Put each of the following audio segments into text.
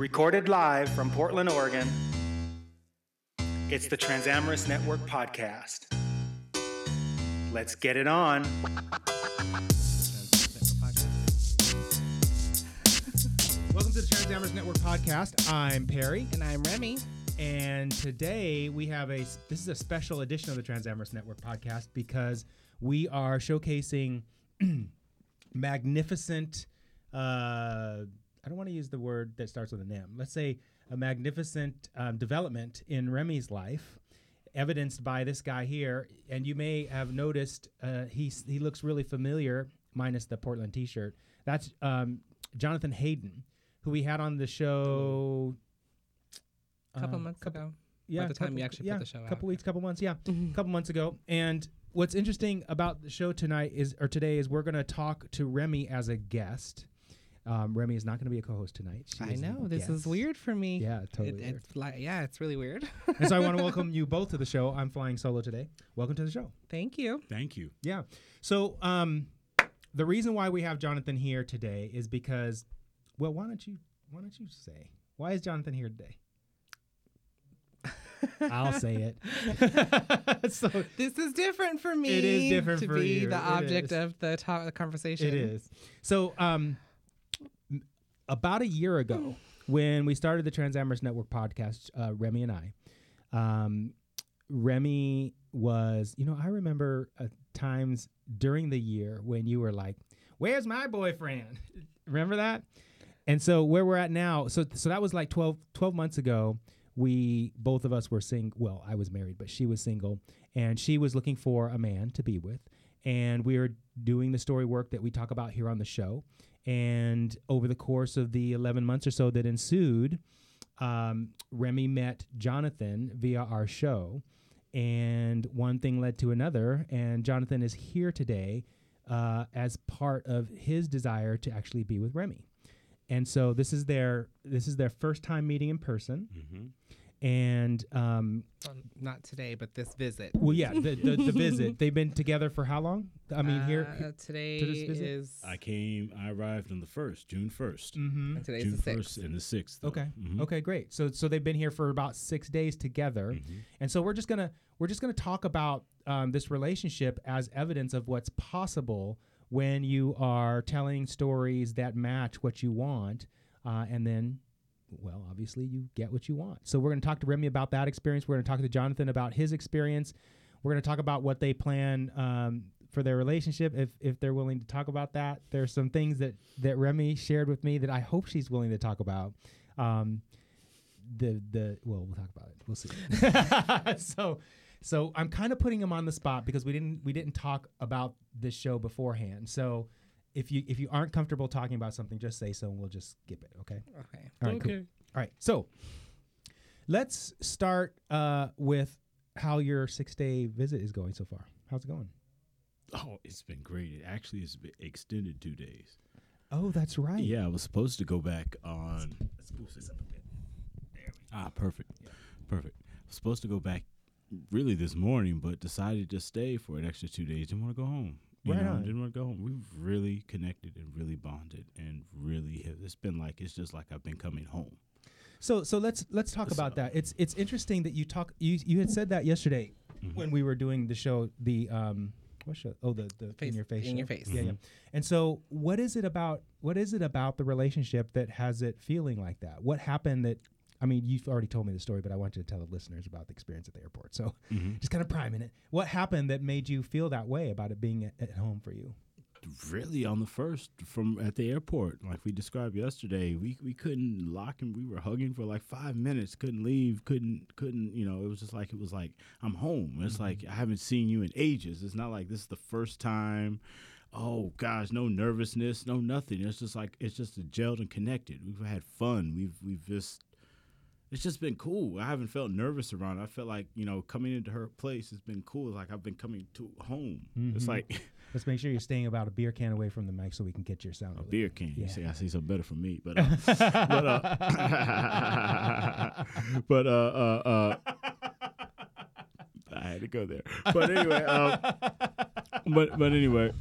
Recorded live from Portland, Oregon. It's the Transamorous Network Podcast. Let's get it on. Welcome to the Transamorous Network podcast. I'm Perry, And I'm Remy. and today we have a this is a special edition of the Transamorous Network podcast because we are showcasing magnificent. Uh, I don't want to use the word that starts with an M. Let's say a magnificent um, development in Remy's life, evidenced by this guy here. And you may have noticed uh, he he looks really familiar, minus the Portland T-shirt. That's um, Jonathan Hayden, who we had on the show A couple uh, months couple- ago. yeah, the time couple- we actually put the show out, couple weeks, couple months, yeah, a couple months ago. And what's interesting about the show tonight is, or today, is we're going to talk to Remy as a guest. Um, Remy is not going to be a co-host tonight. She I know this is weird for me. Yeah, totally. It, weird. it's like yeah, it's really weird. and so I want to welcome you both to the show. I'm flying solo today. Welcome to the show. Thank you. Thank you. Yeah. So um, the reason why we have Jonathan here today is because, well, why don't you why don't you say why is Jonathan here today? I'll say it. so This is different for me. It is different to for be you. the object of the talk, the conversation. It is. So, um, m- about a year ago, when we started the Trans Transamorous Network podcast, uh, Remy and I, um, Remy was, you know, I remember uh, times during the year when you were like, "Where's my boyfriend?" remember that? And so where we're at now, so so that was like 12, 12 months ago. We both of us were single. Well, I was married, but she was single, and she was looking for a man to be with and we are doing the story work that we talk about here on the show. And over the course of the 11 months or so that ensued, um, Remy met Jonathan via our show, and one thing led to another. And Jonathan is here today uh, as part of his desire to actually be with Remy. And so this is their this is their first time meeting in person, Mm-hmm. And um, Well, not today, but this visit. well, yeah, the, the, the visit. They've been together for how long? I mean, here, Uh, today visit? is I came. I arrived on the first, June first. mm-hmm. and today's June the sixth. and the sixth. though. Okay. Mhm. Okay, great. So so they've been here for about six days together, Mhm. and so we're just gonna we're just gonna talk about um, this relationship as evidence of what's possible when you are telling stories that match what you want, uh, and then. Well, obviously, you get what you want. So, we're going to talk to Remy about that experience. We're going to talk to Jonathan about his experience. We're going to talk about what they plan um, for their relationship, if if they're willing to talk about that. There's some things that that Remy shared with me that I hope she's willing to talk about. Um, the the well, we'll talk about it. We'll see. so so I'm kind of putting him on the spot because we didn't we didn't talk about this show beforehand. So if you if you aren't comfortable talking about something, just say so and we'll just skip it. Okay. Okay. All right. Cool. All right. So let's start uh, with how your six day visit is going so far. How's it going? Oh, it's been great. It actually has been extended two days. Oh, that's right. Yeah, I was supposed to go back on. Let's move this up a bit. There we Ah, perfect. Perfect. I was supposed to go back really this morning, but decided to stay for an extra two days. Didn't want to go home. You Right know, on. didn't want to go home. We've really connected and really bonded, and really have. It's been like it's just like I've been coming home. So so let's let's talk about that. It's it's interesting that you talk you you had said that yesterday Mhm. when we were doing the show the um what show oh the the in your face in your show. face. yeah yeah and so what is it about what is it about the relationship that has it feeling like that what happened that I mean you've already told me the story but I want you to tell the listeners about the experience at the airport. So Mhm. just kind of priming it. What happened that made you feel that way about it being at, at home for you? Really on the first from at the airport like we described yesterday we we couldn't lock and we were hugging for like five minutes couldn't leave couldn't couldn't you know it was just like it was like i'm home. It's like i haven't seen you in ages. It's not like this is the first time. Oh gosh no nervousness no nothing. It's just like it's just a gelled and connected. We've had fun. We've we've just it's just been cool. I haven't felt nervous around. It. I felt like you know coming into her place has been cool. It's like I've been coming to home. It's Mhm. like let's make sure you're staying about a beer can away from the mic so we can get your sound A really beer can. Yeah. You see, I see some better for me, but uh, but uh, but uh, uh, uh, I had to go there. But anyway, um, but but anyway,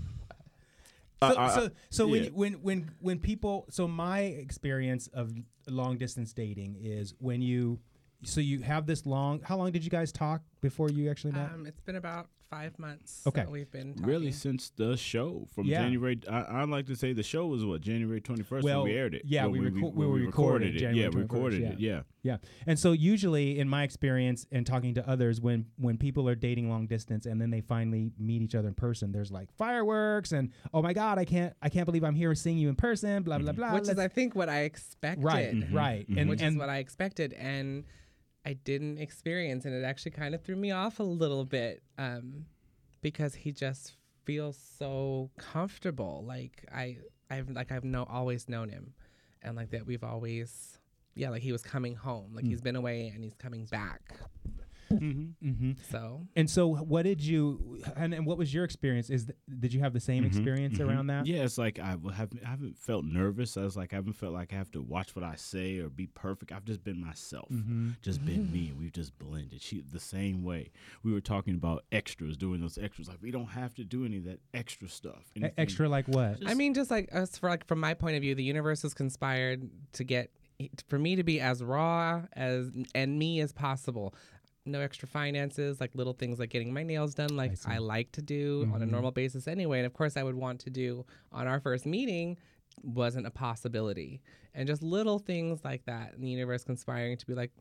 So, I- so, so when, when when when people, so my experience of long distance dating is when you, so you have this long. How long did you guys talk before you actually met? Um, it's been about five months. Okay. that we've been talking. Really, since the show from Yeah. January, I, I'd like to say the show was what January twenty first Well, when we aired it. yeah, When we reco- when we were recorded it. January yeah, 21st, recorded yeah. it. Yeah. Yeah. And so usually in my experience and talking to others when when people are dating long distance and then they finally meet each other in person there's like fireworks and oh my god I can't I can't believe I'm here seeing you in person blah blah blah which is Let's- I think what I expected. right Mm-hmm. right and which and is what I expected, and I didn't experience, and it actually kind of threw me off a little bit, um, because he just feels so comfortable. Like I, I've like I've no always known him, and like that we've always, yeah, like he was coming home, like he's been away and he's coming back. Mhm. So and so what did you and, and what was your experience is th- did you have the same experience around that Mm-hmm. Yeah, it's like I w- haven't, I haven't felt nervous. I was like, I haven't felt like I have to watch what I say or be perfect. I've just been myself, Mm-hmm. just been me. We've just blended. She the same way. We were talking about extras, doing those extras. Like we don't have to do any of that extra stuff. Anything- extra like what I mean, just like us for like from my point of view, the universe has conspired to get for me to be as raw as and me as possible. No extra finances, like little things like getting my nails done, like I, like to do on a mm-hmm. normal basis anyway. And of course, I would want to do on our first meeting wasn't a possibility. And just little things like that, and the universe conspiring to be like,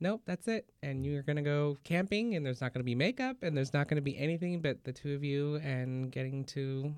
nope, that's it. And you're going to go camping, and there's not going to be makeup, and there's not going to be anything but the two of you and getting to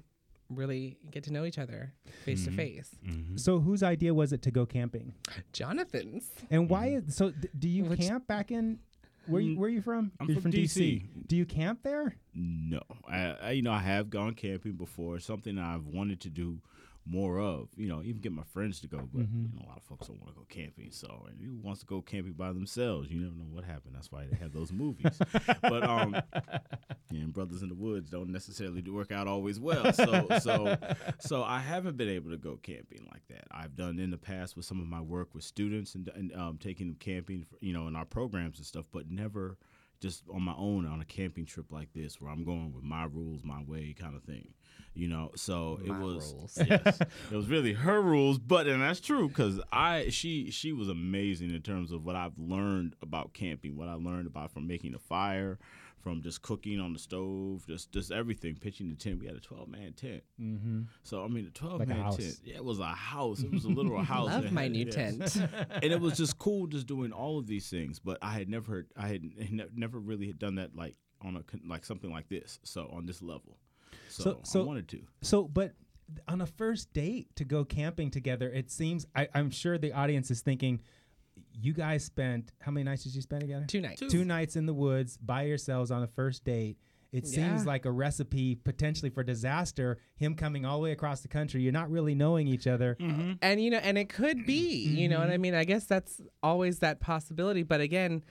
really get to know each other face to mm-hmm. face. Mm-hmm. so whose idea was it to go camping Jonathan's. and why is so d- do you Which- camp back in where you, mm, where are you from? I'm You're from DC. do you camp there? No, I, I you know I have gone camping before. Something I've wanted to do more of. You know, even get my friends to go, but Mm-hmm. you know, a lot of folks don't want to go camping. So, and who wants to go camping by themselves? You never know what happened. That's why they have those movies. but um, yeah, and Brothers in the Woods don't necessarily work out always well. So, so, so I haven't been able to go camping like that. I've done in the past with some of my work with students and, and um, taking them camping, for, you know, in our programs and stuff, but never just on my own on a camping trip like this where I'm going with my rules, my way kind of thing. You know, so it was rules. yes, it was really her rules, but and that's true because I she she was amazing in terms of what I've learned about camping, what I learned about from making a fire, from just cooking on the stove, just just everything, pitching the tent. We had a 12 man tent, mm-hmm. so I mean a 12 Like a man house. tent. Yeah, it was a house. It was a literal house. Love my had- new yes. tent. and it was just cool just doing all of these things but i had never heard i had ne- never really had done that like on a like something like this so on this level so, So- so- i wanted to So, but on a first date to go camping together, it seems I, I'm sure the audience is thinking, you guys spent how many nights did you spend together? Two nights. Two nights in the woods by yourselves on a first date. It Yeah. seems like a recipe potentially for disaster. Him coming all the way across the country. You're not really knowing each other. Mm-hmm. and you know and it could be you know what i mm-hmm. mean i guess that's always that possibility but again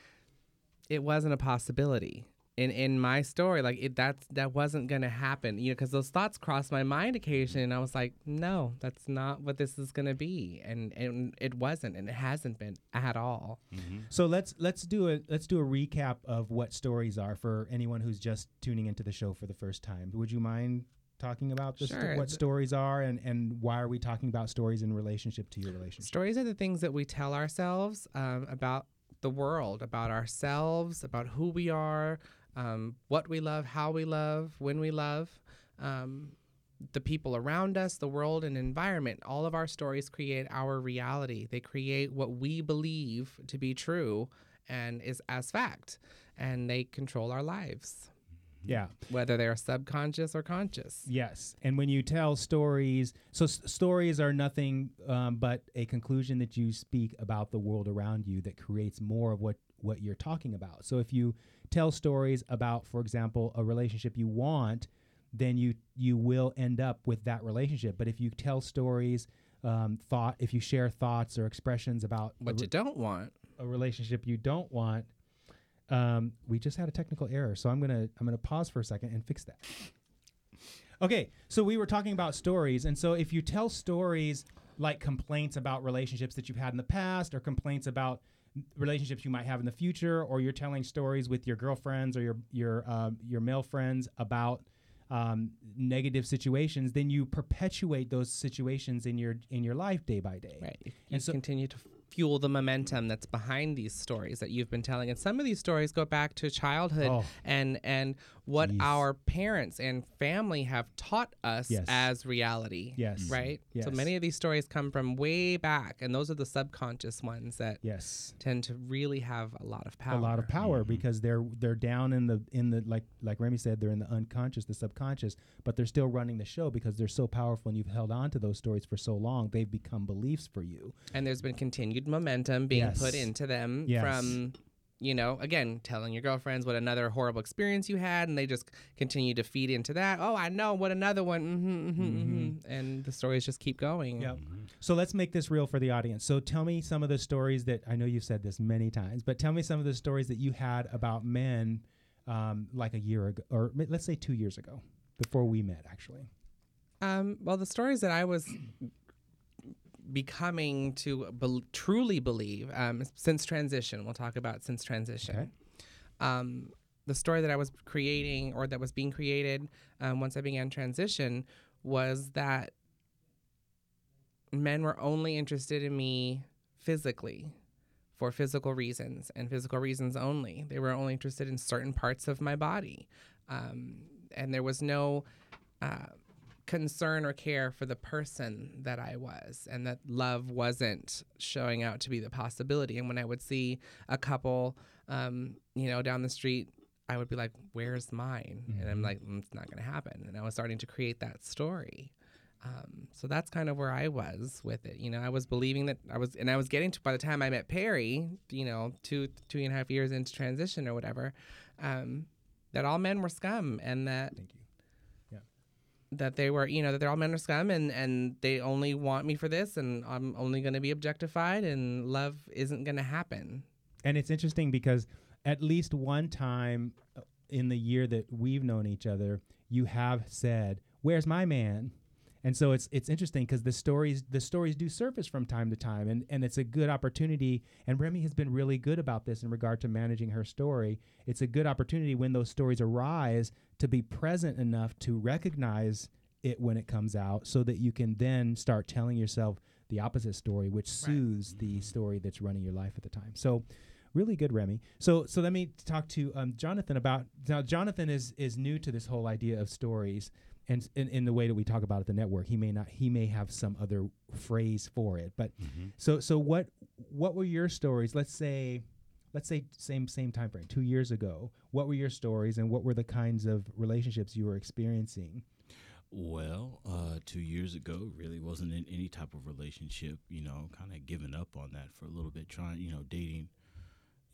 it wasn't a possibility in in my story like it that's that wasn't gonna happen you know because those thoughts crossed my mind occasionally and i was like no that's not what this is gonna be and and it wasn't and it hasn't been at all So let's let's do a let's do a recap of what stories are for anyone who's just tuning into the show for the first time. Would you mind talking about the sto- Sure. what stories are and and why are we talking about stories in relationship to your relationship? Stories are the things that we tell ourselves um, about the world, about ourselves, about who we are, um, what we love, how we love, when we love, um, the people around us, the world, and environment. All of our stories create our reality. They create what we believe to be true and is as fact, and they control our lives, Yeah. whether they're subconscious or conscious. Yes, and when you tell stories, so s- stories are nothing um, but a conclusion that you speak about the world around you that creates more of what what you're talking about. So if you tell stories about, for example, a relationship you want, then you you will end up with that relationship. But if you tell stories, um, thought, if you share thoughts or expressions about What re- you don't want. a relationship you don't want. Um, we just had a technical error, so I'm gonna I'm gonna pause for a second and fix that. Okay, so we were talking about stories, and so if you tell stories like complaints about relationships that you've had in the past, or complaints about relationships you might have in the future, or you're telling stories with your girlfriends or your your um, your male friends about um, negative situations, then you perpetuate those situations in your in your life day by day. Right. You And so- continue to fuel the momentum that's behind these stories that you've been telling. And some of these stories go back to childhood Oh. and and what Jeez. our parents and family have taught us Yes. as reality. Yes. Right? So many of these stories come from way back and those are the subconscious ones that Yes. tend to really have a lot of power. a lot of power mm-hmm. because they're they're down in the in the like like Remy said they're in the unconscious the subconscious but they're still running the show because they're so powerful and you've held on to those stories for so long they've become beliefs for you and there's been continued momentum being Yes. put into them Yes. from you know again telling your girlfriends what another horrible experience you had and they just continue to feed into that oh i know what another one mm-hmm, mm-hmm, mm-hmm. and the stories just keep going Yep. So let's make this real for the audience. So tell me some of the stories that I know you've said this many times, but tell me some of the stories that you had about men um, like a year ago, or let's say two years ago, before we met, actually. um, well the stories that i was becoming to bel truly believe um, since transition we'll talk about since transition Okay. um, the story that I was creating or that was being created um, once I began transition was that men were only interested in me physically for physical reasons and physical reasons only. They were only interested in certain parts of my body. Um, and there was no uh, concern or care for the person that I was, and that love wasn't showing out to be the possibility. And when I would see a couple, um, you know, down the street, I would be like, "Where's mine?" And I'm like, mm, "It's not going to happen." And I was starting to create that story. Um, so that's kind of where I was with it. You know, I was believing that I was, and I was getting to by the time I met Perry, you know, two two and a half years into transition or whatever, um, that all men were scum, and that. That they were, you know, that they're all men are scum, and and they only want me for this, and I'm only going to be objectified, and love isn't going to happen. And it's interesting because at least one time uh, in the year that we've known each other, you have said, "Where's my man?" And so it's it's interesting because the stories the stories do surface from time to time, and and it's a good opportunity. And Remy has been really good about this in regard to managing her story. It's a good opportunity when those stories arise to be present enough to recognize it when it comes out, so that you can then start telling yourself the opposite story, which soothes the story that's running your life at the time. So really good remy so so let me talk to um, jonathan about now jonathan is is new to this whole idea of stories and in, in the way that we talk about at the network he may not he may have some other phrase for it but so so what what were your stories let's say let's say same same time frame two years ago what were your stories and what were the kinds of relationships you were experiencing Well, uh, two years ago, really wasn't in any type of relationship. You know, kind of giving up on that for a little bit. Trying, you know, dating.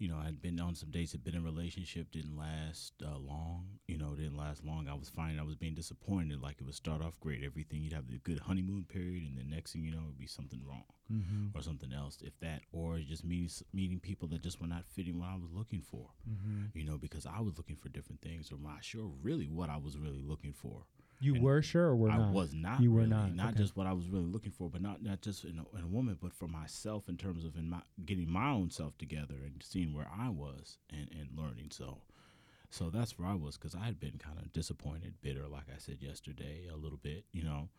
You know, I'd been on some dates, had been in a relationship, didn't last uh, long. You know, didn't last long. I was finding I was being disappointed. Like it would start off great, everything. You'd have the good honeymoon period, and the next thing you know, it'd be something wrong mm-hmm. or something else, if that, or just meeting meeting people that just were not fitting what I was looking for. Mm-hmm. You know, because I was looking for different things, or not sure really what I was really looking for. You And were sure or were not? I not was not. You were really, not, Not okay. just what I was really looking for, but not not just in a, in a woman, but for myself in terms of in my getting my own self together and seeing where I was and and learning. So, so that's where I was because I had been kind of disappointed, bitter, like I said yesterday, a little bit, you know,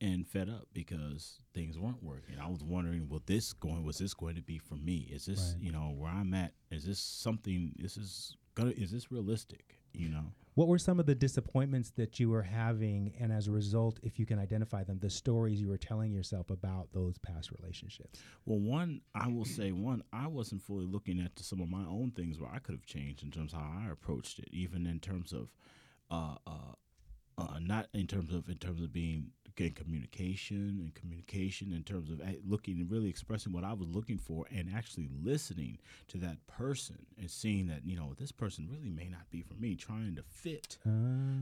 and fed up because things weren't working. I was wondering, will this going? Was this going to be for me? Is this Right. you know where I'm at? Is this something? This is gonna? Is this realistic? You know. What were some of the disappointments that you were having, and as a result, if you can identify them, the stories you were telling yourself about those past relationships? Well, one, I will say, one, I wasn't fully looking at some of my own things where I could have changed in terms of how I approached it, even in terms of, uh, uh, uh, not in terms of in terms of being getting communication and communication in terms of eh, looking and really expressing what I was looking for and actually listening to that person and seeing that you know this person really may not be for me, trying to fit Uh,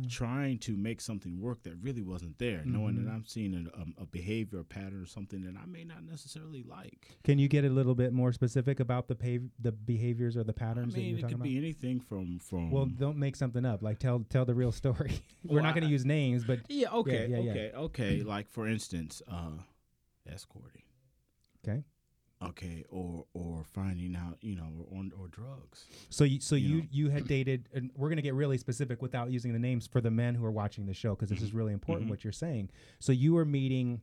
trying to make something work that really wasn't there, knowing Mhm. that I'm seeing a, um, a behavior or pattern or something that I may not necessarily like. can you get a little bit more specific about the pav- the behaviors or the I patterns that mean, you're it talking could about? be anything from from. well, don't make something up. Like tell tell the real story. we're Well, not going to use names, but yeah, okay, yeah, yeah. okay, okay. Like for instance, uh, escorting. okay. okay, or or finding out, you know, or or, or drugs. So you so You you know. you had dated, and we're gonna get really specific without using the names for the men who are watching the show because this is really important Mhm. what you're saying. So you were meeting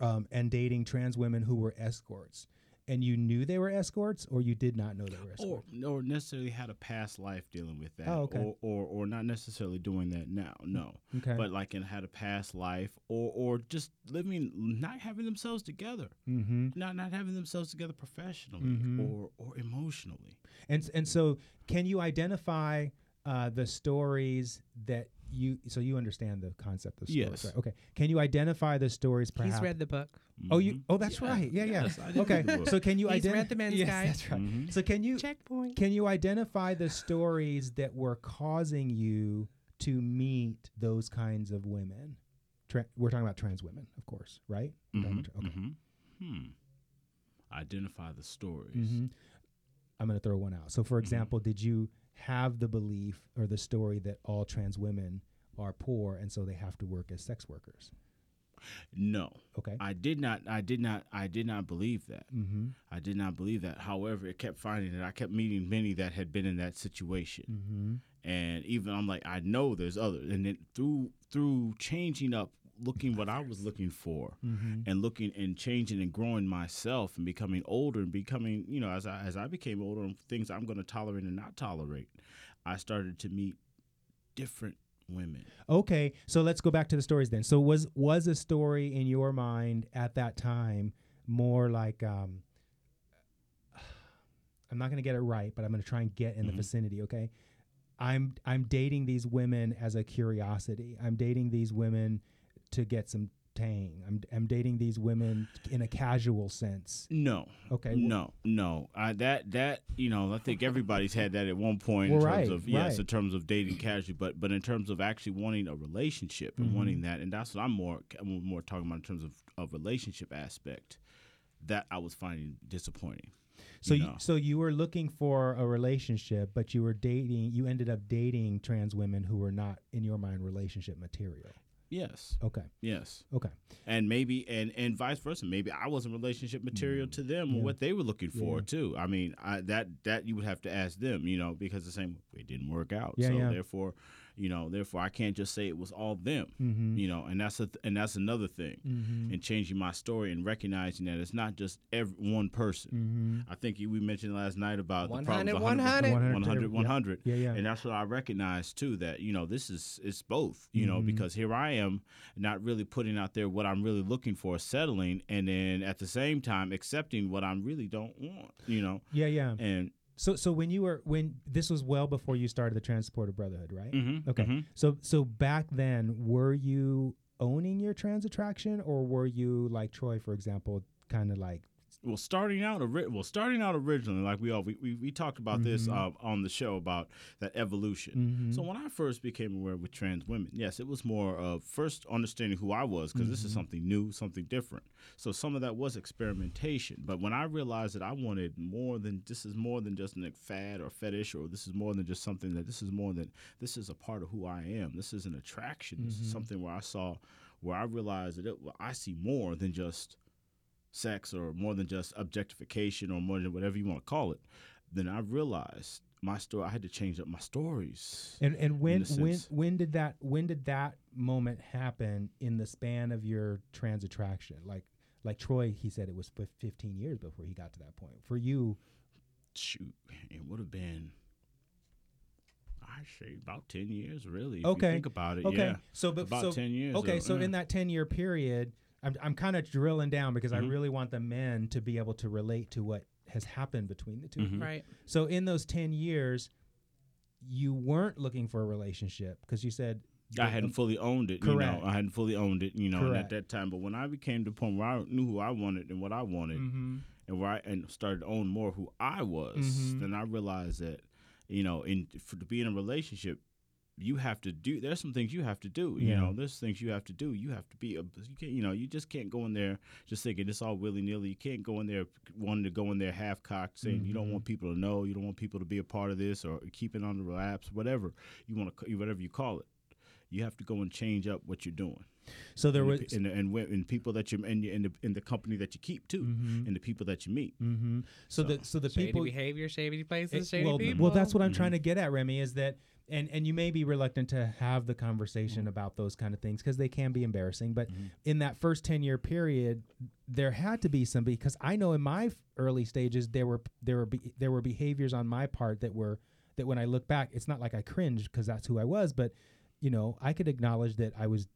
um, and dating trans women who were escorts, and you knew they were escorts, or you did not know they were escorts. or necessarily had a past life dealing with that, Oh, okay. or, or or not necessarily doing that now, no, okay. but like and had a past life, or or just living, not having themselves together, mm-hmm. not not having themselves together professionally Mhm. or or emotionally. And and so, can you identify uh, the stories that you? So you understand the concept of stories, Yes. right? Okay. Can you identify the stories? Perhaps. He's read the book. Oh, you. Mhm. Oh, that's Yeah, right. Yeah, yeah. yes, okay. read the book. So can you identify? read the men's yes, guide. that's right. Mhm. So can you Checkpoint. can you identify the stories that were causing you to meet those kinds of women? Tra- we're talking about trans women, of course, right? We're talking Mhm, tra- okay. mhm. Hmm. Identify the stories. Mhm. I'm going to throw one out. So, for example, did you have the belief or the story that all trans women are poor and so they have to work as sex workers? No, Okay. I did not. I did not. I did not believe that. Mm-hmm. I did not believe that. However, it kept finding that I kept meeting many that had been in that situation, Mm-hmm. and even I'm like, I know there's others. And then through through changing up, looking what I was looking for, Mm-hmm. and looking and changing and growing myself and becoming older and becoming, you know, as I as I became older, and things I'm going to tolerate and not tolerate, I started to meet different women. Okay, so let's go back to the stories then. So was was a story in your mind at that time more like um I'm not going to get it right, but I'm going to try and get in the Mhm. vicinity, okay? I'm I'm dating these women as a curiosity. I'm dating these women to get some tang. I'm I'm dating these women in a casual sense. No, Okay. no, no. I, that that you know, I think everybody's had that at one point Well, in terms right, of yes, right. in terms of dating casually, but but in terms of actually wanting a relationship and Mhm. wanting that, and that's what I'm more I'm more talking about in terms of of relationship aspect. That I was finding disappointing. So you you, so you were looking for a relationship, but you were dating. You ended up dating trans women who were not, in your mind, relationship material. Yes, Okay. yes, Okay. and maybe and and vice versa. Maybe I wasn't relationship material to them. Yeah. or what they were looking for Yeah. too. I mean, I, that that you would have to ask them, you know, because the same it didn't work out. Yeah, so yeah. therefore, you know, therefore I can't just say it was all them. Mm-hmm. you know and that's a th- and that's another thing Mm-hmm. and changing my story and recognizing that it's not just every one person Mm-hmm. i think you, we mentioned last night about the 100, problems 100. 100 100 Yeah, yeah. and that's what i recognize too that you know this is it's both you know Mhm. because here i am not really putting out there what i'm really looking for settling and then at the same time accepting what i really don't want you know yeah, yeah. and So, so when you were when this was well before you started the Transporter Brotherhood, right? mhm, Okay. mhm. So, so back then, were you owning your trans attraction, or were you like Troy, for example, kind of like well starting out well starting out originally like we all we, we, we talked about this Mhm. uh, on the show about that evolution Mhm. so when i first became aware with trans women yes it was more of first understanding who i was because this is Mhm. something new something different so some of that was experimentation but when i realized that i wanted more than this is more than just a fad or fetish or this is more than just something that this is more than this is a part of who i am this is an attraction this is something where i saw where i realized that it, well, i see more than just sex or more than just objectification or more than whatever you want to call it, then I realized my story. I had to change up my stories. And and when when when did that when did that moment happen in the span of your trans attraction? Like like Troy, he said it was fif- 15 years before he got to that point. For you, Shoot, it would have been. I say about ten years, really. Okay. think about it, okay. yeah, So but about so ten years. okay, so yeah. in uh-huh. that 10 year period, I'm I'm kind of drilling down because I Mhm. really want the men to be able to relate to what has happened between the 2 Mhm. Right. So in those 10 years, you weren't looking for a relationship because you said I hadn't fully owned it. You Correct. know, I hadn't fully owned it. You know, Correct. at that time. But when I became the point where I knew who I wanted and what I wanted, Mhm. and where I and started to own more who I was, Mhm. then I realized that, you know, in for to be in a relationship, you have to do. There's some things you have to do. You Yeah. know, there's things you have to do. You have to be. A, you can't. You know, you just can't go in there just thinking it's all willy nilly. You can't go in there wanting to go in there half cocked, saying you don't Mhm. want people to know. You don't want people to be a part of this or keep it on the wraps, whatever you want to, whatever you call it. you have to go and change up what you're doing. So there and was. the, and, and, and people that you and, you- and the in the company that you keep too, Mhm. and the people that you meet. hmm So, the so the shady people behavior, shady places, It- shady well, people. well, that's what I'm Mhm. trying to get at, Remy. Is that and and you may be reluctant to have the conversation Mm-hmm. about those kind of things because they can be embarrassing. But Mhm. in that first ten year period, there had to be some because I know in my early stages there were there were be, there were behaviors on my part that were that when I look back, it's not like I cringed because that's who I was, but you know I could acknowledge that I was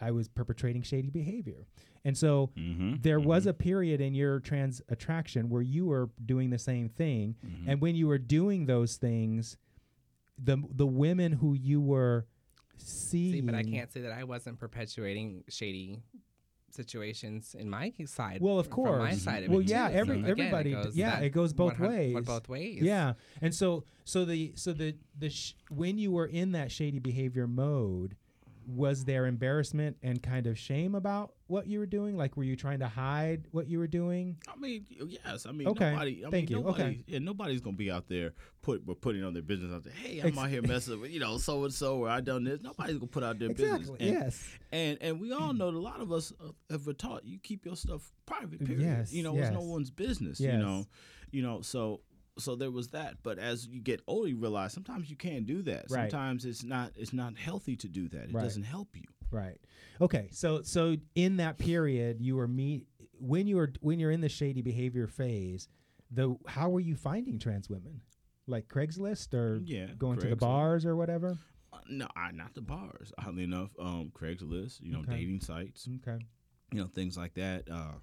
I was perpetrating shady behavior, and so Mm-hmm. there was a period in your trans attraction where you were doing the same thing Mhm. and when you were doing those things the the women who you were seeing See, but I can't say that I wasn't perpetuating shady situations in my side. well of from my course side of well it, yeah too. every So, again, everybody d- goes yeah that it goes both ways both ways. yeah and so so the so the the sh- when you were in that shady behavior mode was there embarrassment and kind of shame about what you were doing like were you trying to hide what you were doing I mean, yes. I mean, Okay, nobody. I thank mean, you, Nobody, okay. Yeah, nobody's gonna be out there put putting on their business out there. Hey, I'm Ex- out here messing with you know so and so, or I done this. Nobody's gonna put out their business. exactly And, yes and and we all know that a lot of us uh, have been taught you keep your stuff private. Period. Yes, You know, it's no one's business. Yes. You know, you know. So so there was that. But as you get older, you realize sometimes you can't do that. Right. Sometimes it's not it's not healthy to do that. It Right. doesn't help you. Right. Okay. So so in that period, you were meet when you were when you're in the shady behavior phase. The how were you finding trans women? Like Craigslist or Yeah, going to the bars or whatever? Uh, no, I, not the bars. Oddly enough, um, Craigslist, you know, Okay. dating sites, Okay. you know, things like that. Uh,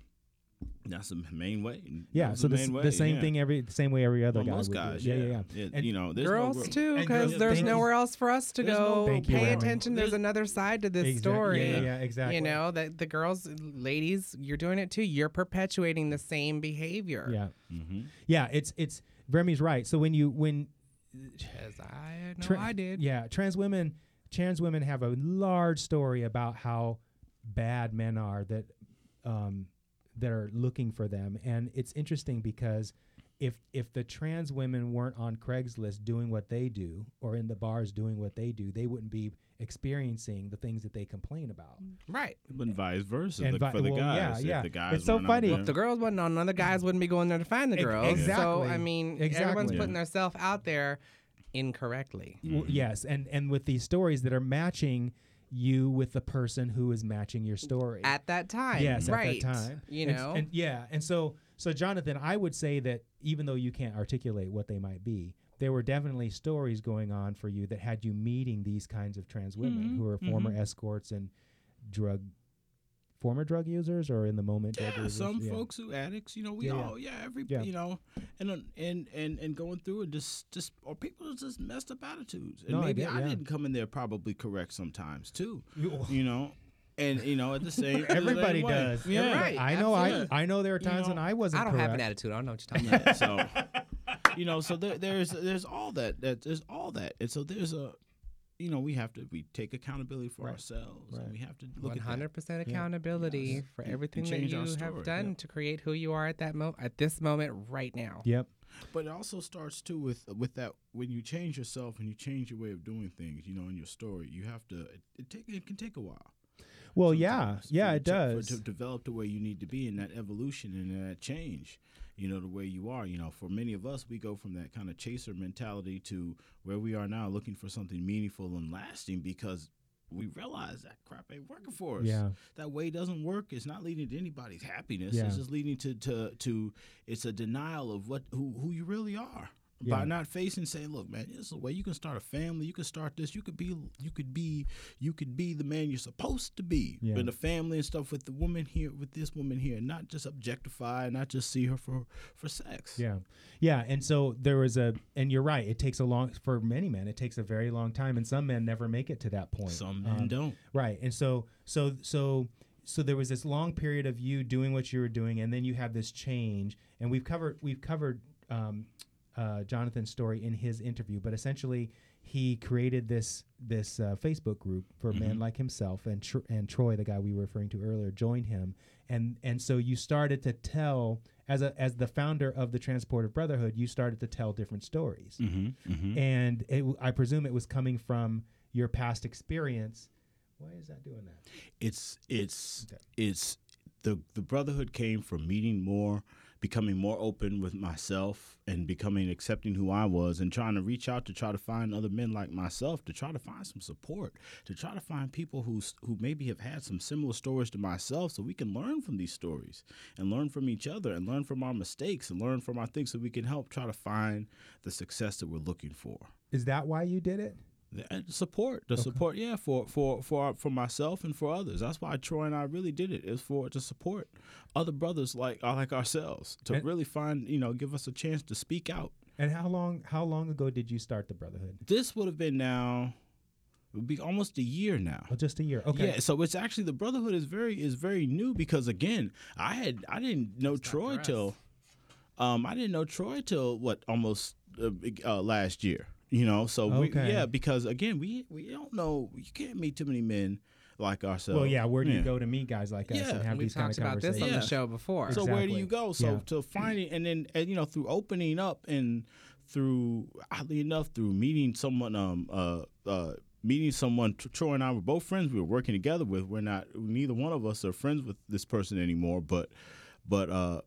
that's the main way. Yeah. That's So the the, main s- way. the same yeah. thing every the same way every other Well, guy most would do guys, it. yeah, yeah, yeah. It- And- you know, girls no, too, because there's thank nowhere else for us to go. no- Thank you, Pay attention. There's There's- another side to this Exact- story. Yeah, yeah, yeah, exactly. You know that the girls, ladies, you're doing it too. You're perpetuating the same behavior. Yeah. Mhm. Yeah. It's it's Remy's right. So when you when As I know, Tra- I did. Yeah, trans women trans women have a large story about how bad men are that um, that are looking for them, and it's interesting because if if the trans women weren't on Craigslist doing what they do or in the bars doing what they do, they wouldn't be experiencing the things that they complain about. Right. But vice versa And vi- for the well, guys. yeah, yeah. the guys It's so funny. Well, if the girls wasn't on, other guys wouldn't be going there to find the Ex- girls. So exactly. I mean, everyone's Exactly. putting themselves out there incorrectly. Well, Mhm. yes, and and with these stories that are matching you with the person who is matching your story At that time. Yes, right. at that time. You know. and, yeah, and so so Jonathan, I would say that even though you can't articulate what they might be, there were definitely stories going on for you that had you meeting these kinds of trans women Mhm, who are former mhm. escorts and drug former drug users or in the moment drug Yeah, users. some Yeah. folks who addicts, you know, we Yeah, yeah. all, yeah, every, Yeah. you know, and and and and going through it, just just or people with just messed up attitudes, and No, I maybe I, yeah. didn't come in there probably correct sometimes too, You- you know, and you know at the same the Everybody same way. does. yeah, Everybody- I know. absolutely. I I know there are You times know, when I wasn't. I don't have an attitude. I don't know what you're talking about. So you know, so there, there's there's all that that there's all that, and so there's a, you know, we have to we take accountability for Right, ourselves, right. and we have to look One at that. hundred percent Yeah. accountability Yes. for And- everything and that you have done yeah. to create who you are at that moment, at this moment right now. Yep. But it also starts too with with that when you change yourself and you change your way of doing things, you know, in your story, you have to it, it take it can take a while. Well, yeah, sometimes yeah, for- it to- for- does. to develop the way you need to be in that evolution and that change. You know, the way you are. You know, for many of us, we go from that kind of chaser mentality to where we are now, looking for something meaningful and lasting because we realize that crap ain't working for us. Yeah. That way doesn't work. It's not leading to anybody's happiness. Yeah. It's just leading to, to to it's a denial of what who who you really are. Yeah. By not facing, saying, "Look, man, this is a way you can start a family. You can start this. You could be, you could be, you could be the man you're supposed to be Yeah. in the family and stuff with the woman here, with this woman here, not just objectify, not just see her for for sex. Yeah, yeah, and so there was a, and you're right. It takes a long for many men. It takes a very long time, and some men never make it to that point. Some men Um, don't. Right, and so so so so there was this long period of you doing what you were doing, and then you have this change. And we've covered we've covered um, uh, Jonathan's story in his interview, but essentially he created this this uh, Facebook group for men Mhm. like himself, and Tr- and Troy, the guy we were referring to earlier, joined him, and and so you started to tell as a as the founder of the Transportive Brotherhood, you started to tell different stories Mm-hmm. Mm-hmm. and it, I presume it was coming from your past experience. Why is that doing that? it's it's Okay. it's the the brotherhood came from meeting more becoming more open with myself and becoming accepting who I was and trying to reach out to try to find other men like myself to try to find some support to try to find people who who maybe have had some similar stories to myself so we can learn from these stories and learn from each other and learn from our mistakes and learn from our things so we can help try to find the success that we're looking for Is that why you did it? The uh, support the support yeah for for for for myself and for others that's why troy and i really did it is for to support other brothers like uh, like ourselves to And- really find you know give us a chance to speak out And how long how long ago did you start the brotherhood? this would have been now it would be almost a year now Oh, just a year. Okay. Yeah, so it's actually the brotherhood is very is very new because again, I had I didn't know Troy till um I didn't know Troy till what almost uh, uh, last year. You know, so we, yeah, because again, we we don't know you can't meet too many men like ourselves. Well, yeah. Where do you go to meet guys like us Yeah, and have We've these kind talked of about this conversations? on Yeah. the show before. So where do you go? So Yeah. to finding and then and, you know through opening up and through oddly enough through meeting someone um uh uh meeting someone Troy and I were both friends we were working together with we're not neither one of us are friends with this person anymore but but uh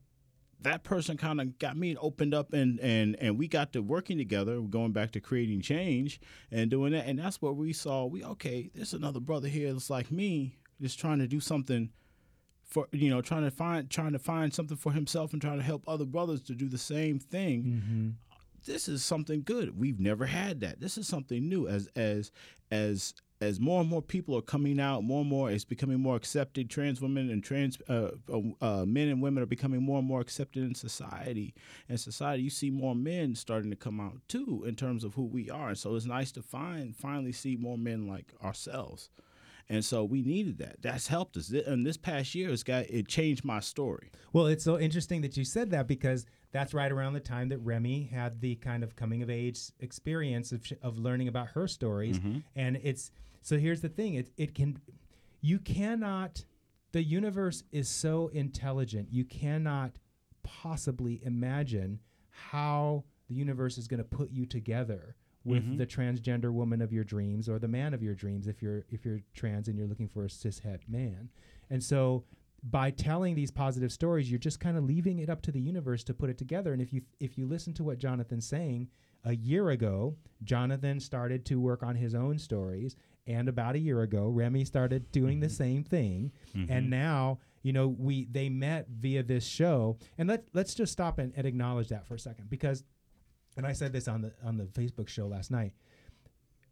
that person kind of got me opened up and and and we got to working together going back to creating change and doing that. And that's what we saw. We okay there's another brother here that's like me just trying to do something for you know trying to find trying to find something for himself and trying to help other brothers to do the same thing. Mm-hmm. this is something good. We've never had that. This is something new. As as as as more and more people are coming out more and more it's becoming more accepted trans women and trans uh, uh, uh, men and women are becoming more and more accepted in society. And society you see more men starting to come out too in terms of who we are. And so it's nice to find finally see more men like ourselves. And so we needed that. That's helped us. And this past year it's got it changed my story. Well, it's so interesting that you said that because that's right around the time that Remy had the kind of coming of age experience of, of learning about her stories. And it's so here's the thing it, it can, you cannot, the universe is so intelligent, you cannot possibly imagine how the universe is going to put you together with mm-hmm. the transgender woman of your dreams or the man of your dreams if you're if you're trans and you're looking for a cishet man. And so by telling these positive stories you're just kind of leaving it up to the universe to put it together. And if you if you listen to what jonathan's saying a year ago jonathan started to work on his own stories and about a year ago remy started doing the mm-hmm. same thing. And mm-hmm. now you know we they met via this show. And let, let's just stop and, and acknowledge that for a second because and I said this on the on the Facebook show last night.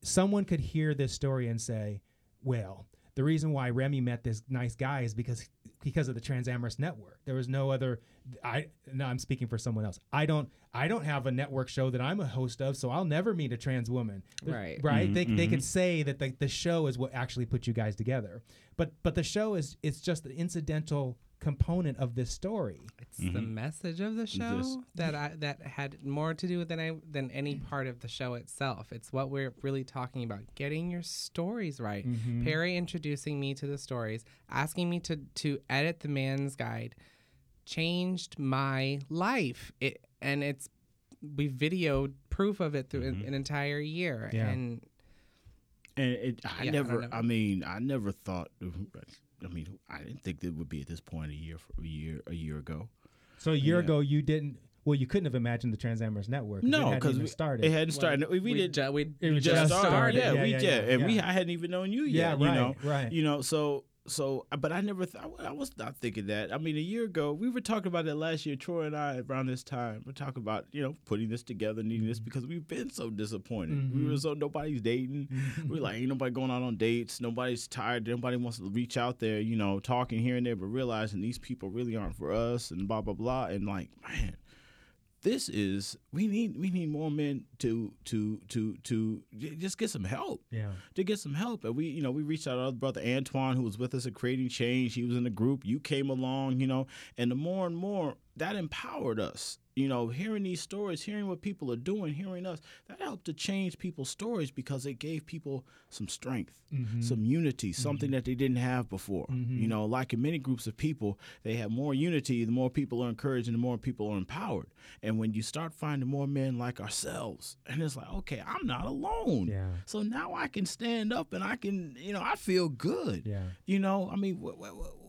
Someone could hear this story and say, "Well, the reason why Remy met this nice guy is because because of the Transamorous network. There was no other. I no, I'm speaking for someone else. I don't I don't have a network show that I'm a host of, so I'll never meet a trans woman. Right. Right. Mm-hmm, they, they could mm-hmm. say that the, the show is what actually put you guys together, but but the show is it's just an incidental component of this story. It's the mm-hmm. message of the show Yes. that I that had more to do than I than any mm. part of the show itself. It's what we're really talking about: getting your stories right. Mm-hmm. Perry introducing me to the stories, asking me to to edit the man's guide, changed my life. It and it's we videoed proof of it through an, mm-hmm. an entire year. Yeah. And And it, I Yeah, never, don't I, mean, I never thought. I mean, I didn't think it would be at this point a year, a year, a year ago. So a year Yeah. ago, you didn't. Well, you couldn't have imagined the Trans Transamorous Network. No, it hadn't because even we started. It hadn't started. we, we, we did ju- we It just, just started. started. Yeah, Yeah, we yeah, yeah, yeah, and we. I hadn't even known you Yeah, yet. you right, know, right. You know, so so, but I never, th- I was not thinking that. I mean, a year ago, we were talking about it last year. Troy and I around this time, we're talking about you know putting this together, needing Mm-hmm. this because we've been so disappointed. We were so nobody's dating. Mm-hmm. we're like, ain't nobody going out on dates. Nobody's tired. Nobody wants to reach out there, you know, talking here and there, but realizing these people really aren't for us and blah blah blah. And like, man, this is we need we need more men to to to to just get some help. Yeah. to get some help. And we you know we reached out to our brother antoine who was with us at creating change. He was in the group. You came along you know. And the more and more that empowered us. You know, hearing these stories, hearing what people are doing, hearing us, that helped to change people's stories because it gave people some strength, Mm-hmm. some unity, something that they didn't have before. You know, like in many groups of people, they have more unity, the more people are encouraged and the more people are empowered. And when you start finding more men like ourselves, and it's like, okay, I'm not alone. Yeah. So now I can stand up and I can, you know, I feel good. Yeah. You know, I mean, wh- wh- wh-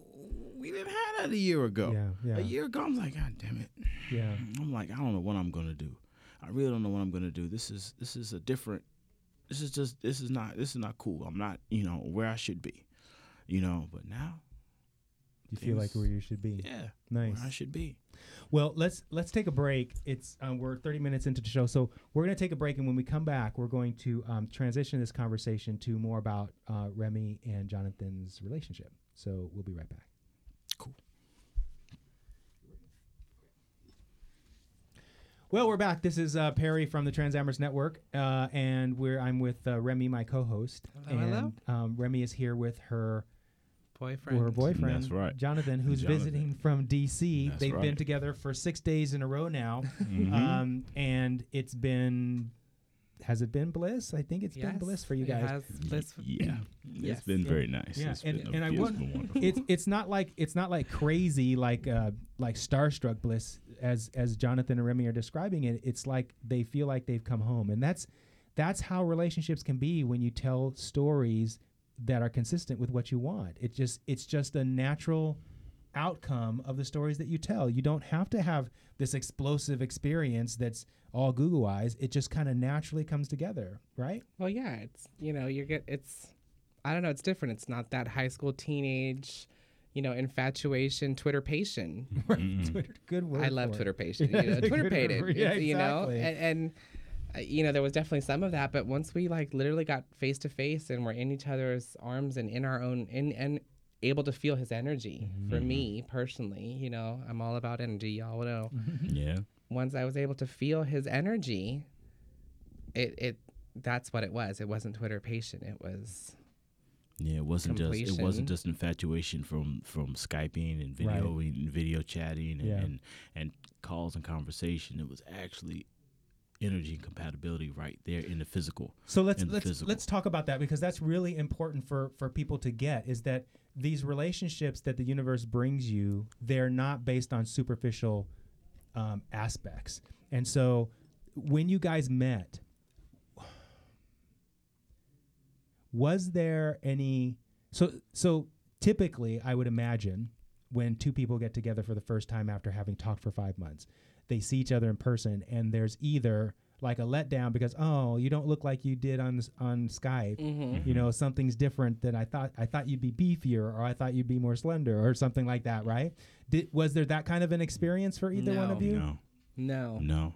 we didn't have that a year ago. Yeah, yeah. A year ago, I'm like, God damn it. Yeah. I'm like, I don't know what I'm gonna do. I really don't know what I'm gonna do. This is this is a different. This is just this is not this is not cool. I'm not you know where I should be, you know. But now, You feel like where you should be. yeah, Nice. where I should be. Well, let's let's take a break. It's um, we're 30 minutes into the show, so we're going to take a break, and when we come back, we're going to um, transition this conversation to more about uh, Remy and Jonathan's relationship. So we'll be right back. Cool. Well, we're back. This is uh, Perry from the Transamorous Network, uh, and we're I'm with uh, Remy, my co-host, Hello, and hello. Um, Remy is here with her Boyfriend. her boyfriend, That's right. Jonathan, who's Jonathan. visiting from D.C. That's They've been together for six days in a row now, Mhm. um, and it's been has it been bliss? I think it's been bliss for you it guys. has bliss yeah, Yes. it's been Yeah. very nice. Yeah, It's and- been, and I want- it's it's not like it's not like crazy like uh like starstruck bliss as as Jonathan and Remy are describing it. It's like they feel like they've come home, and that's that's how relationships can be when you tell stories that are consistent with what you want. It just it's just a natural outcome of the stories that you tell. You don't have to have this explosive experience that's all Google eyes. It just kind of naturally comes together, right? Well, yeah, it's you know you get it's I don't know it's different. It's not that high school teenage, you know, infatuation, Twitter patient. Twitter, good word. I love it. Twitter patient. Yeah, you know, it's Twitter good patient. Yeah, it's, You know, exactly. and, and uh, you know there was definitely some of that, but once we like literally got face to face and we're in each other's arms and in our own in and able to feel his energy. For Mm-hmm. me personally, you know, I'm all about energy. Y'all know. yeah, once I was able to feel his energy, it it that's what it was. It wasn't Twitter patient. It was yeah. It wasn't just it wasn't just infatuation from from skyping and Right. video and video chatting and, Yeah. and and calls and conversation. It was actually energy and compatibility right there in the physical. So let's let's physical. let's talk about that because that's really important for for people to get is that these relationships that the universe brings you they're not based on superficial um, aspects. And so when you guys met was there any so so typically i would imagine when two people get together for the first time after having talked for five months they see each other in person and there's either like a letdown because oh you don't look like you did on on skype. Mm-hmm. you know something's different than i thought i thought you'd be beefier or i thought you'd be more slender or something like that right? Did, was there that kind of an experience for either one of you? No, no, no.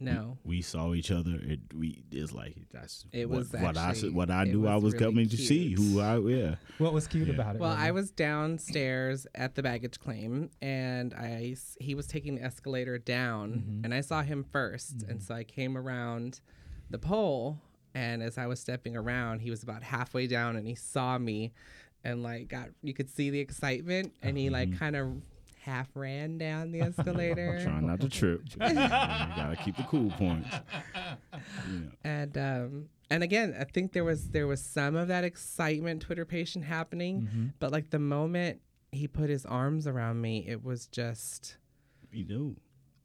No. we saw each other. It we it's like that's It what, was what I actually- s- what I it knew I was was really coming to see. cute. Who I yeah. what was cute Yeah. about it Well, Remy? I was downstairs at the baggage claim, and I s- he was taking the escalator down, Mm-hmm. and I saw him 1st and so I came around the pole, and as I was stepping around, he was about halfway down, and he saw me, and like got you could see the excitement, and he like kind of half ran down the escalator. Trying not to trip. you gotta keep the cool points. You know. and um and again i think there was there was some of that excitement twitter patient happening Mm-hmm. but like the moment he put his arms around me it was just You do.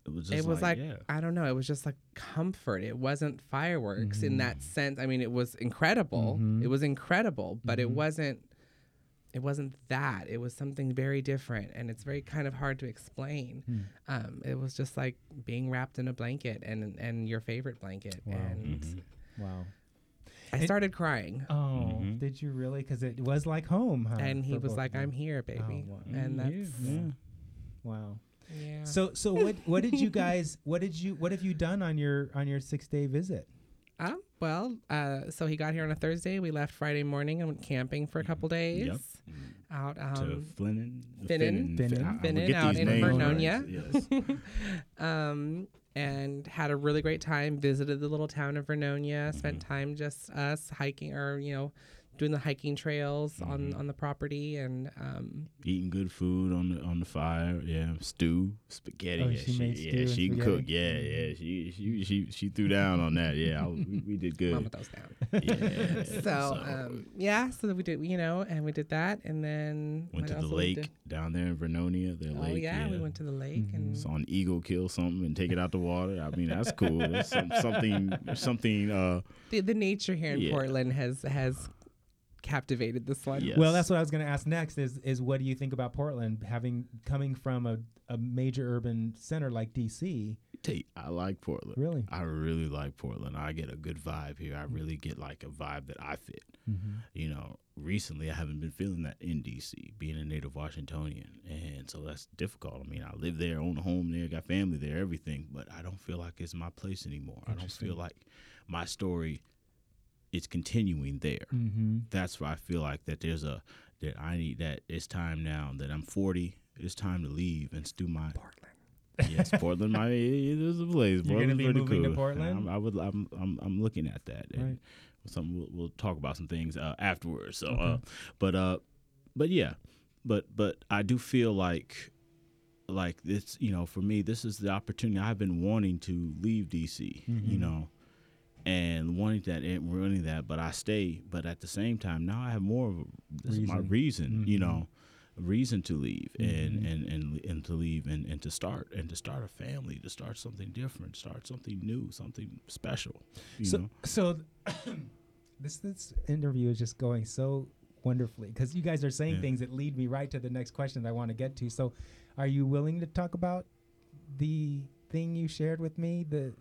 It was just it was like, yeah. i don't know it was just like comfort it wasn't fireworks in Mm-hmm. that sense i mean it was incredible it was incredible but Mm-hmm. it wasn't it wasn't that it was something very different and it's very kind of hard to explain Hmm. um, it was just like being wrapped in a blanket and and your favorite blanket Wow. and Mm-hmm. wow i And- started crying oh Mhm. did you really because it was like home huh, and he was like, "I'm here, baby," oh, wow. and Mm, that's yeah, yeah. wow yeah. So so what what did you guys what did you what have you done on your on your six day visit? Um, well, uh, so he got here on a Thursday. We left Friday morning and went camping for a couple days. Yep. Out, to um, Finnan, Finnan. Finnan. I- I Finnan out in. Vernonia. Yes. um, and had a really great time. Visited the little town of Vernonia. Spent time just us hiking or you know doing the hiking trails on on the property, and um, Eating good food on the on the fire. Yeah, stew, spaghetti. Oh, yeah, she she, made yeah, stew and she can spaghetti? cook. Yeah, yeah. She she she she threw down on that. Yeah, I, we, we did good. mama those down. Yeah. so um, yeah, so we did, you know, and we did that, and then went to the else did we lake down there in Vernonia. The Oh lake. yeah, we went to the lake, Mm-hmm. and saw an eagle kill something and take it out the water. I mean, that's cool. That's some, something something. Uh, the, the nature here in Yeah. Portland has has captivated this one. Yes. Well, that's what I was going to ask next. Is is what do you think about Portland having coming from a, a major urban center like DC? I like Portland. Really? I really like Portland. I get a good vibe here. I really get like a vibe that I fit. Mm-hmm. You know, recently I haven't been feeling that in DC, being a native Washingtonian, and so that's difficult. I mean, I live there, own a home there, got family there, everything, but I don't feel like it's my place anymore. I don't feel like my story is continuing there. Mm-hmm. that's why I feel like that there's a that I need that it's time now that I'm 40. It's time to leave and do my Portland. yes, Portland. My it is a place. You're gonna be pretty moving to. Portland? I'm, I would. I'm, I'm. I'm looking at that. And Right. Something we'll, we'll talk about some things uh, afterwards. So, uh, but uh, but yeah, but but I do feel like like this. You know, for me, this is the opportunity. I've been wanting to leave DC. Mm-hmm. You know. And wanting that and wanting that, but I stay. But at the same time, now I have more of a, this is my Reason. reason. You know, reason to leave and, Mhm. and, and and to leave and, and to start and to start a family, to start something different, start something new, something special. You so know, so this this interview is just going so wonderfully because you guys are saying Yeah. things that lead me right to the next question that I want to get to. So, are you willing to talk about the thing you shared with me? The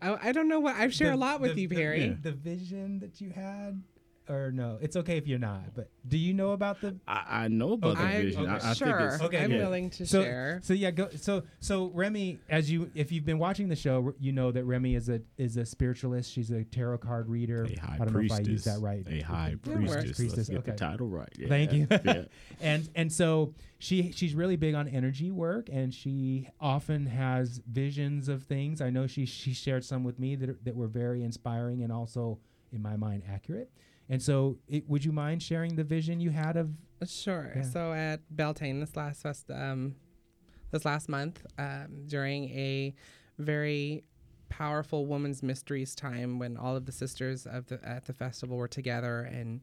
I, I don't know what I've shared the- a lot with the- you, the- Perry. The, vision that you had, or no? It's okay if you're not. But do you know about the? I, I know about Okay. the I, vision. I, I sure, think it's Okay, I'm yeah. willing to so, share. So yeah, go. So so Remy, as you if you've been watching the show, you know that Remy is a is a spiritualist. She's a tarot card reader. a high I don't priestess. know if I used that right. A high Yeah, it works. priestess. Priestess, Let's get okay. the title right. Yeah. Thank you. Yeah. and and so she she's really big on energy work, and she often has visions of things. I know she she shared some with me that that were very inspiring and also in my mind accurate. And so, it, would you mind sharing the vision you had of? Sure. Yeah. So at Beltane this last fest, um, this last month, um, during a very powerful women's mysteries time when all of the sisters of the at the festival were together and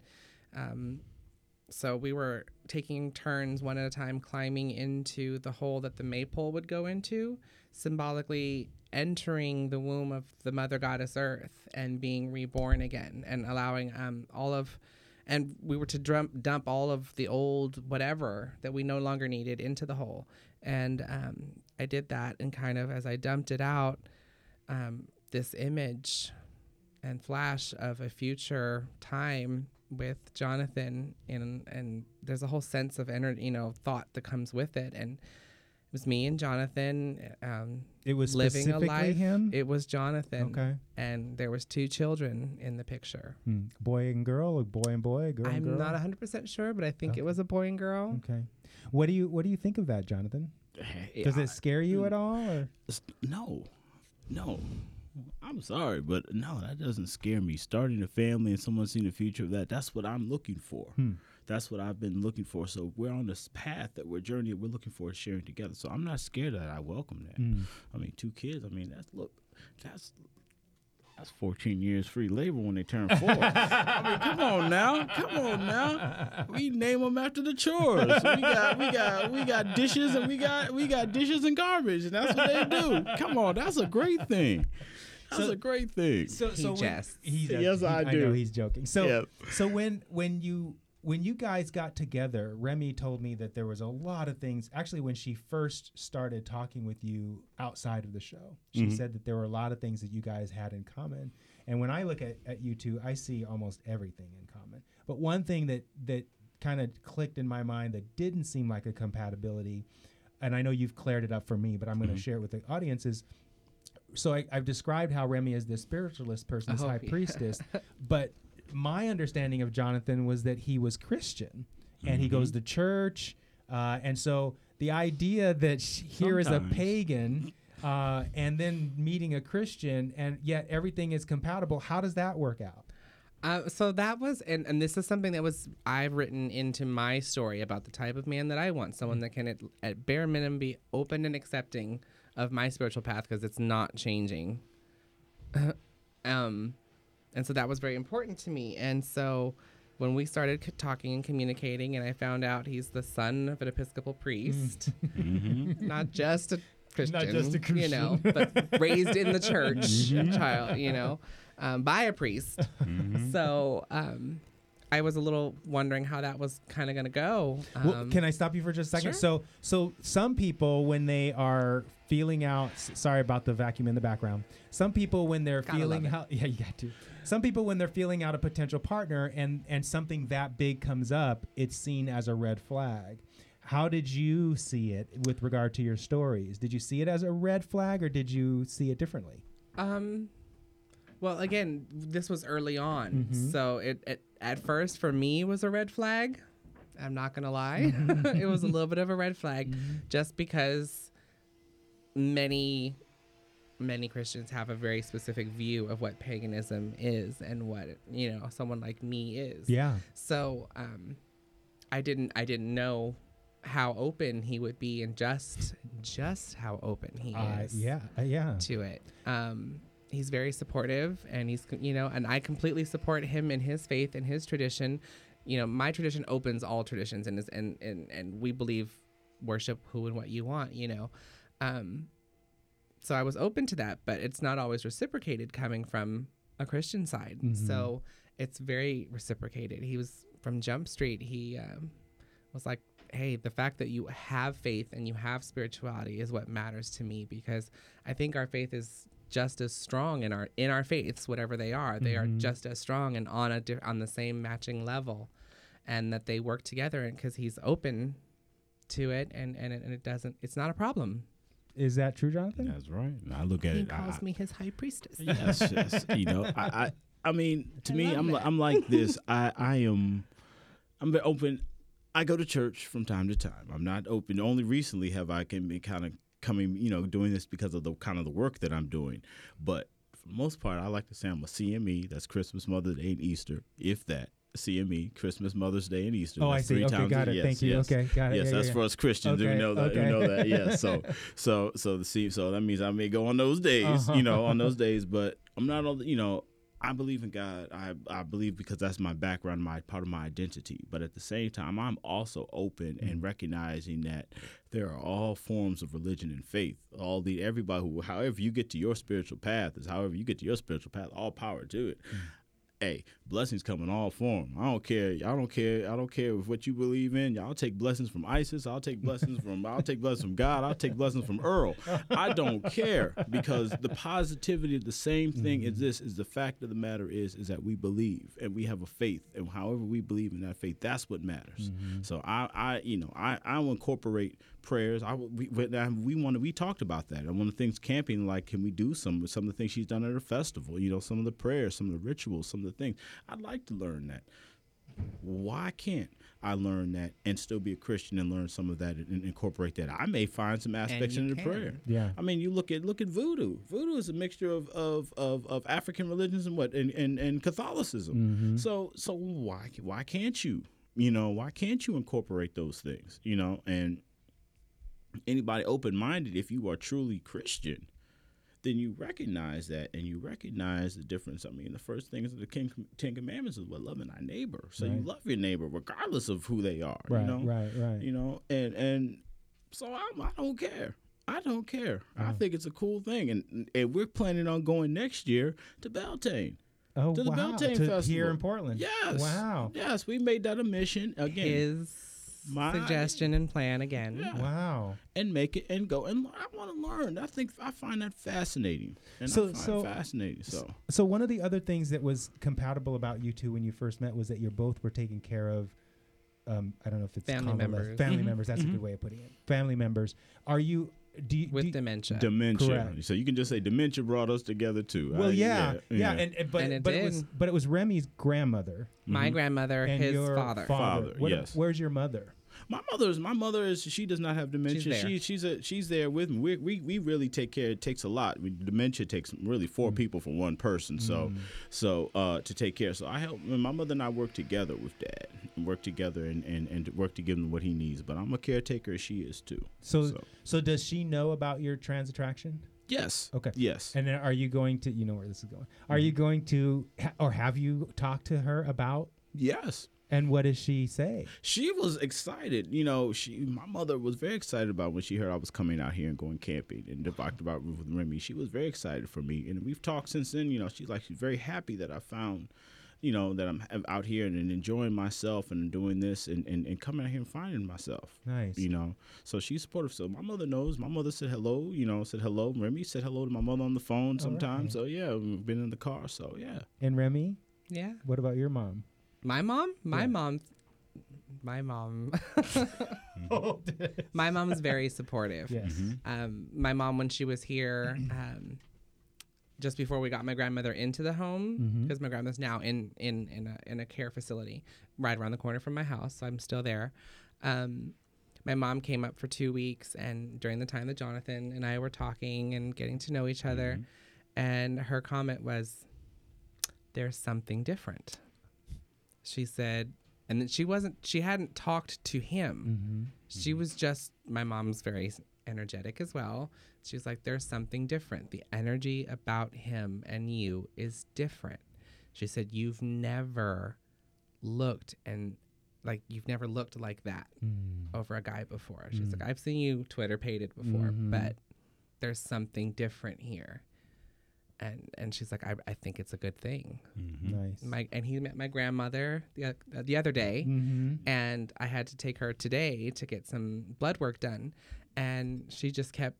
um, so we were taking turns one at a time climbing into the hole that the maypole would go into symbolically entering the womb of the mother goddess earth and being reborn again and allowing um, all of and we were to dump, dump all of the old whatever that we no longer needed into the hole. And um, i did that and kind of as i dumped it out um, this image and flash of a future time with jonathan and and there's a whole sense of energy you know thought that comes with it and it was me and jonathan um, It was living a life him. it was jonathan okay. and there was two children in the picture Hmm. Boy and girl, or boy and boy, girl i'm girl. not 100% sure but i think Okay. it was a boy and girl Okay. What do you What do you think of that, Jonathan? Does it scare you at all? Or? No, no. I'm sorry, but no, that doesn't scare me. Starting a family and someone seeing the future of that, that's what I'm looking for. Hmm. That's what I've been looking for. So we're on this path that we're journeying, we're looking for sharing together. So I'm not scared of that. I welcome that. Hmm. I mean, two kids, I mean, that's look, that's that's 14 years free labor when they turn four. I mean, come on now, come on now. We name them after the chores. We got, we got, we got dishes and we got, we got dishes and garbage, and that's what they do. Come on, that's a great thing. That's So- a great thing. So, He so when- jests. he's Yes, I know do. he's joking. So, Yep. so when when you when you guys got together, Remy told me that there was a lot of things. Actually, when she first started talking with you outside of the show, she Mhm. said that there were a lot of things that you guys had in common. And when I look at, at you two, I see almost everything in common. But one thing that that kind of clicked in my mind that didn't seem like a compatibility, and I know you've cleared it up for me, but I'm going to Mhm. share it with the audience is. So I, I've described how Remy is this spiritualist person, this Oh, high yeah. priestess, but my understanding of Jonathan was that he was Christian and he goes to church, uh, and so the idea that sh- here is a pagan. Uh, and then meeting a Christian, and yet everything is compatible. How does that work out? Uh, so that was, and, and this is something that was I've written into my story about the type of man that I want. Someone that can, at, at bare minimum, be open and accepting of my spiritual path because it's not changing. um, and so that was very important to me. And so when we started c- talking and communicating, and I found out he's the son of an Episcopal priest, not just a Christian, just a you know, but raised in the church, child, you know, um, by a priest. So um, I was a little wondering how that was kind of going to go. Um, Well, can I stop you for just a second? sure. So, so some people when they are feeling out, sorry about the vacuum in the background. Some people when they're Gotta feeling how, yeah, you got to. Some people when they're feeling out a potential partner and and something that big comes up, it's seen as a red flag. How did you see it with regard to your stories? Did you see it as a red flag or did you see it differently? Um, well, again, this was early on, Mhm. so it, it at first for me was a red flag. I'm not gonna lie, it was a little bit of a red flag, just because many many Christians have a very specific view of what paganism is and what you know someone like me is. Yeah. So um, I didn't I didn't know how open he would be and just just how open he Uh, is yeah. Uh, yeah. to it. Um, he's very supportive, and he's you know, and I completely support him in his faith and his tradition. You know, my tradition opens all traditions, and is and and and we believe worship who and what you want. You know, um, so I was open to that, but it's not always reciprocated coming from a Christian side. Mhm. So it's very reciprocated. He was from Jump Street. He um, was like, hey, the fact that you have faith and you have spirituality is what matters to me because I think our faith is just as strong in our in our faiths, whatever they are. They are Mhm. just as strong and on a di- on the same matching level, and that they work together. And because he's open to it, and and it, and it doesn't, it's not a problem. Is that true, Jonathan? That's right. And I look at He it. I- calls I- me his high priestess. yes, yes. You know, I, I, I mean, to I me, I'm, li- I'm like this. I, I am, I'm very open. I go to church from time to time. I'm not open. Only recently have I can be kind of coming, you know, doing this because of the kind of the work that I'm doing. But for the most part, I like to say I'm a CME. That's Christmas, Mother's Day, and Easter. If that. CME, Christmas, Mother's Day, and Easter. Oh, I see. three Okay, times got it. yes, Thank you. yes. Okay, got it. Yes, Yeah, that's yeah, for us Christians. Okay, We know that. okay. We know that. Yeah. So, so, so the see, so that means I may go on those days, you uh-huh. know, on those days, but I'm not on. You know, I believe in God. I I believe because that's my background, my part of my identity. But at the same time, I'm also open and mm-hmm. recognizing that there are all forms of religion and faith. All the everybody who, however you get to your spiritual path, is however you get to your spiritual path. All power to it mm. Hey, blessings come in all form. I don't care. I don't care. I don't care with what you believe in. I'll take blessings from ISIS. I'll take blessings from. I'll take blessings from God. I'll take blessings from Earl. I don't care because the positivity of the same thing mm-hmm. is this: is the fact of the matter is is that we believe and we have a faith, and however we believe in that faith, that's what matters. Mm-hmm. So I, I, you know, I, I will incorporate prayers. I we we, we. We talked about that. And one of the things camping like, can we do some some of the things she's done at her festival? You know, some of the prayers, some of the rituals, some of the things. I'd like to learn that. Why can't I learn that and still be a Christian and learn some of that and incorporate that? I may find some aspects in the prayer. Yeah. I mean, you look at look at voodoo. Voodoo is a mixture of of, of, of African religions and what and, and, and Catholicism. Mm-hmm. So so why why can't you? You know, why can't you incorporate those things? You know, and anybody open minded, if you are truly Christian, then you recognize that and you recognize the difference. I mean, the first thing is the Ten Commandments is what loving thy neighbor. So you love your neighbor regardless of who they are. Right, you know, right, right. you know, and and so I'm, I don't care. I don't care. I think it's a cool thing, and and we're planning on going next year to Beltane. Oh, to the wow. Beltane to Festival. here in Portland. Yes. Wow. Yes, we made that a mission again, His My- suggestion and plan again. Yeah. Wow. and make it and go. And I want to learn. I think I find that fascinating, and So- I find so- it fascinating. So So one of the other things that was compatible about you two when you first met was that you both were taking care of. Um, I don't know if it's Family members. Family Mhm, members. That's a mhm. good way of putting it. Family members. Are you? Do you? with do you- dementia. dementia. Correct. So you can just say dementia brought us together too. well, I- yeah, yeah, and, and but And it but it was but it was Remy's grandmother My Mhm. grandmother, and his your father. father. Father, What- yes. Where's your mother? My mother's my mother is she does not have dementia. there. She she's a she's there with me. We we, we really take care. It takes a lot. We, dementia takes really four mm. people for one person. So mm. so uh, to take care. So I help. My mother and I work together with dad. Work together and, and and work to give him what he needs. But I'm a caretaker. She is too. So, so, So. does she know about your trans attraction? Yes. Okay. Yes. And then are you going to, you know where this is going? Are mm-hmm. you going to, or have you talked to her about, yes. And what does she say? she was excited. You know, she my mother was very excited about when she heard I was coming out here and going camping and talked about with Remy. She was very excited for me, and we've talked since then. You know, she's like she's very happy that I found, you know, that I'm I'm out here and, and enjoying myself and doing this and, and, and coming out here and finding myself. Nice. You know, so she's supportive. So my mother knows. My mother said hello. You know, said hello. Remy said hello to my mother on the phone sometimes. So yeah, we've been in the car. So yeah. And Remy, Yeah. what about your mom? My mom? My Yeah. mom. My mom. my mom mom's very supportive. Yes. Um, my mom, when she was here, um, just before we got my grandmother into the home, because my grandma's now in in in a, in a care facility right around the corner from my house, so I'm still there. Um, my mom came up for two weeks, and during the time that Jonathan and I were talking and getting to know each other, and her comment was, "There's something different." She said, and then she wasn't. She hadn't talked to him Mm-hmm. she was just my mom's very energetic as well she was like there's something different the energy about him and you is different she said you've never looked and like you've never looked like that Mm. over a guy before she's like i've seen you twitter pated before Mhm. but there's something different here and and she's like i, I think it's a good thing Nice. my and he met my grandmother the, o- the other day mm-hmm. and I had to take her today to get some blood work done, and she just kept.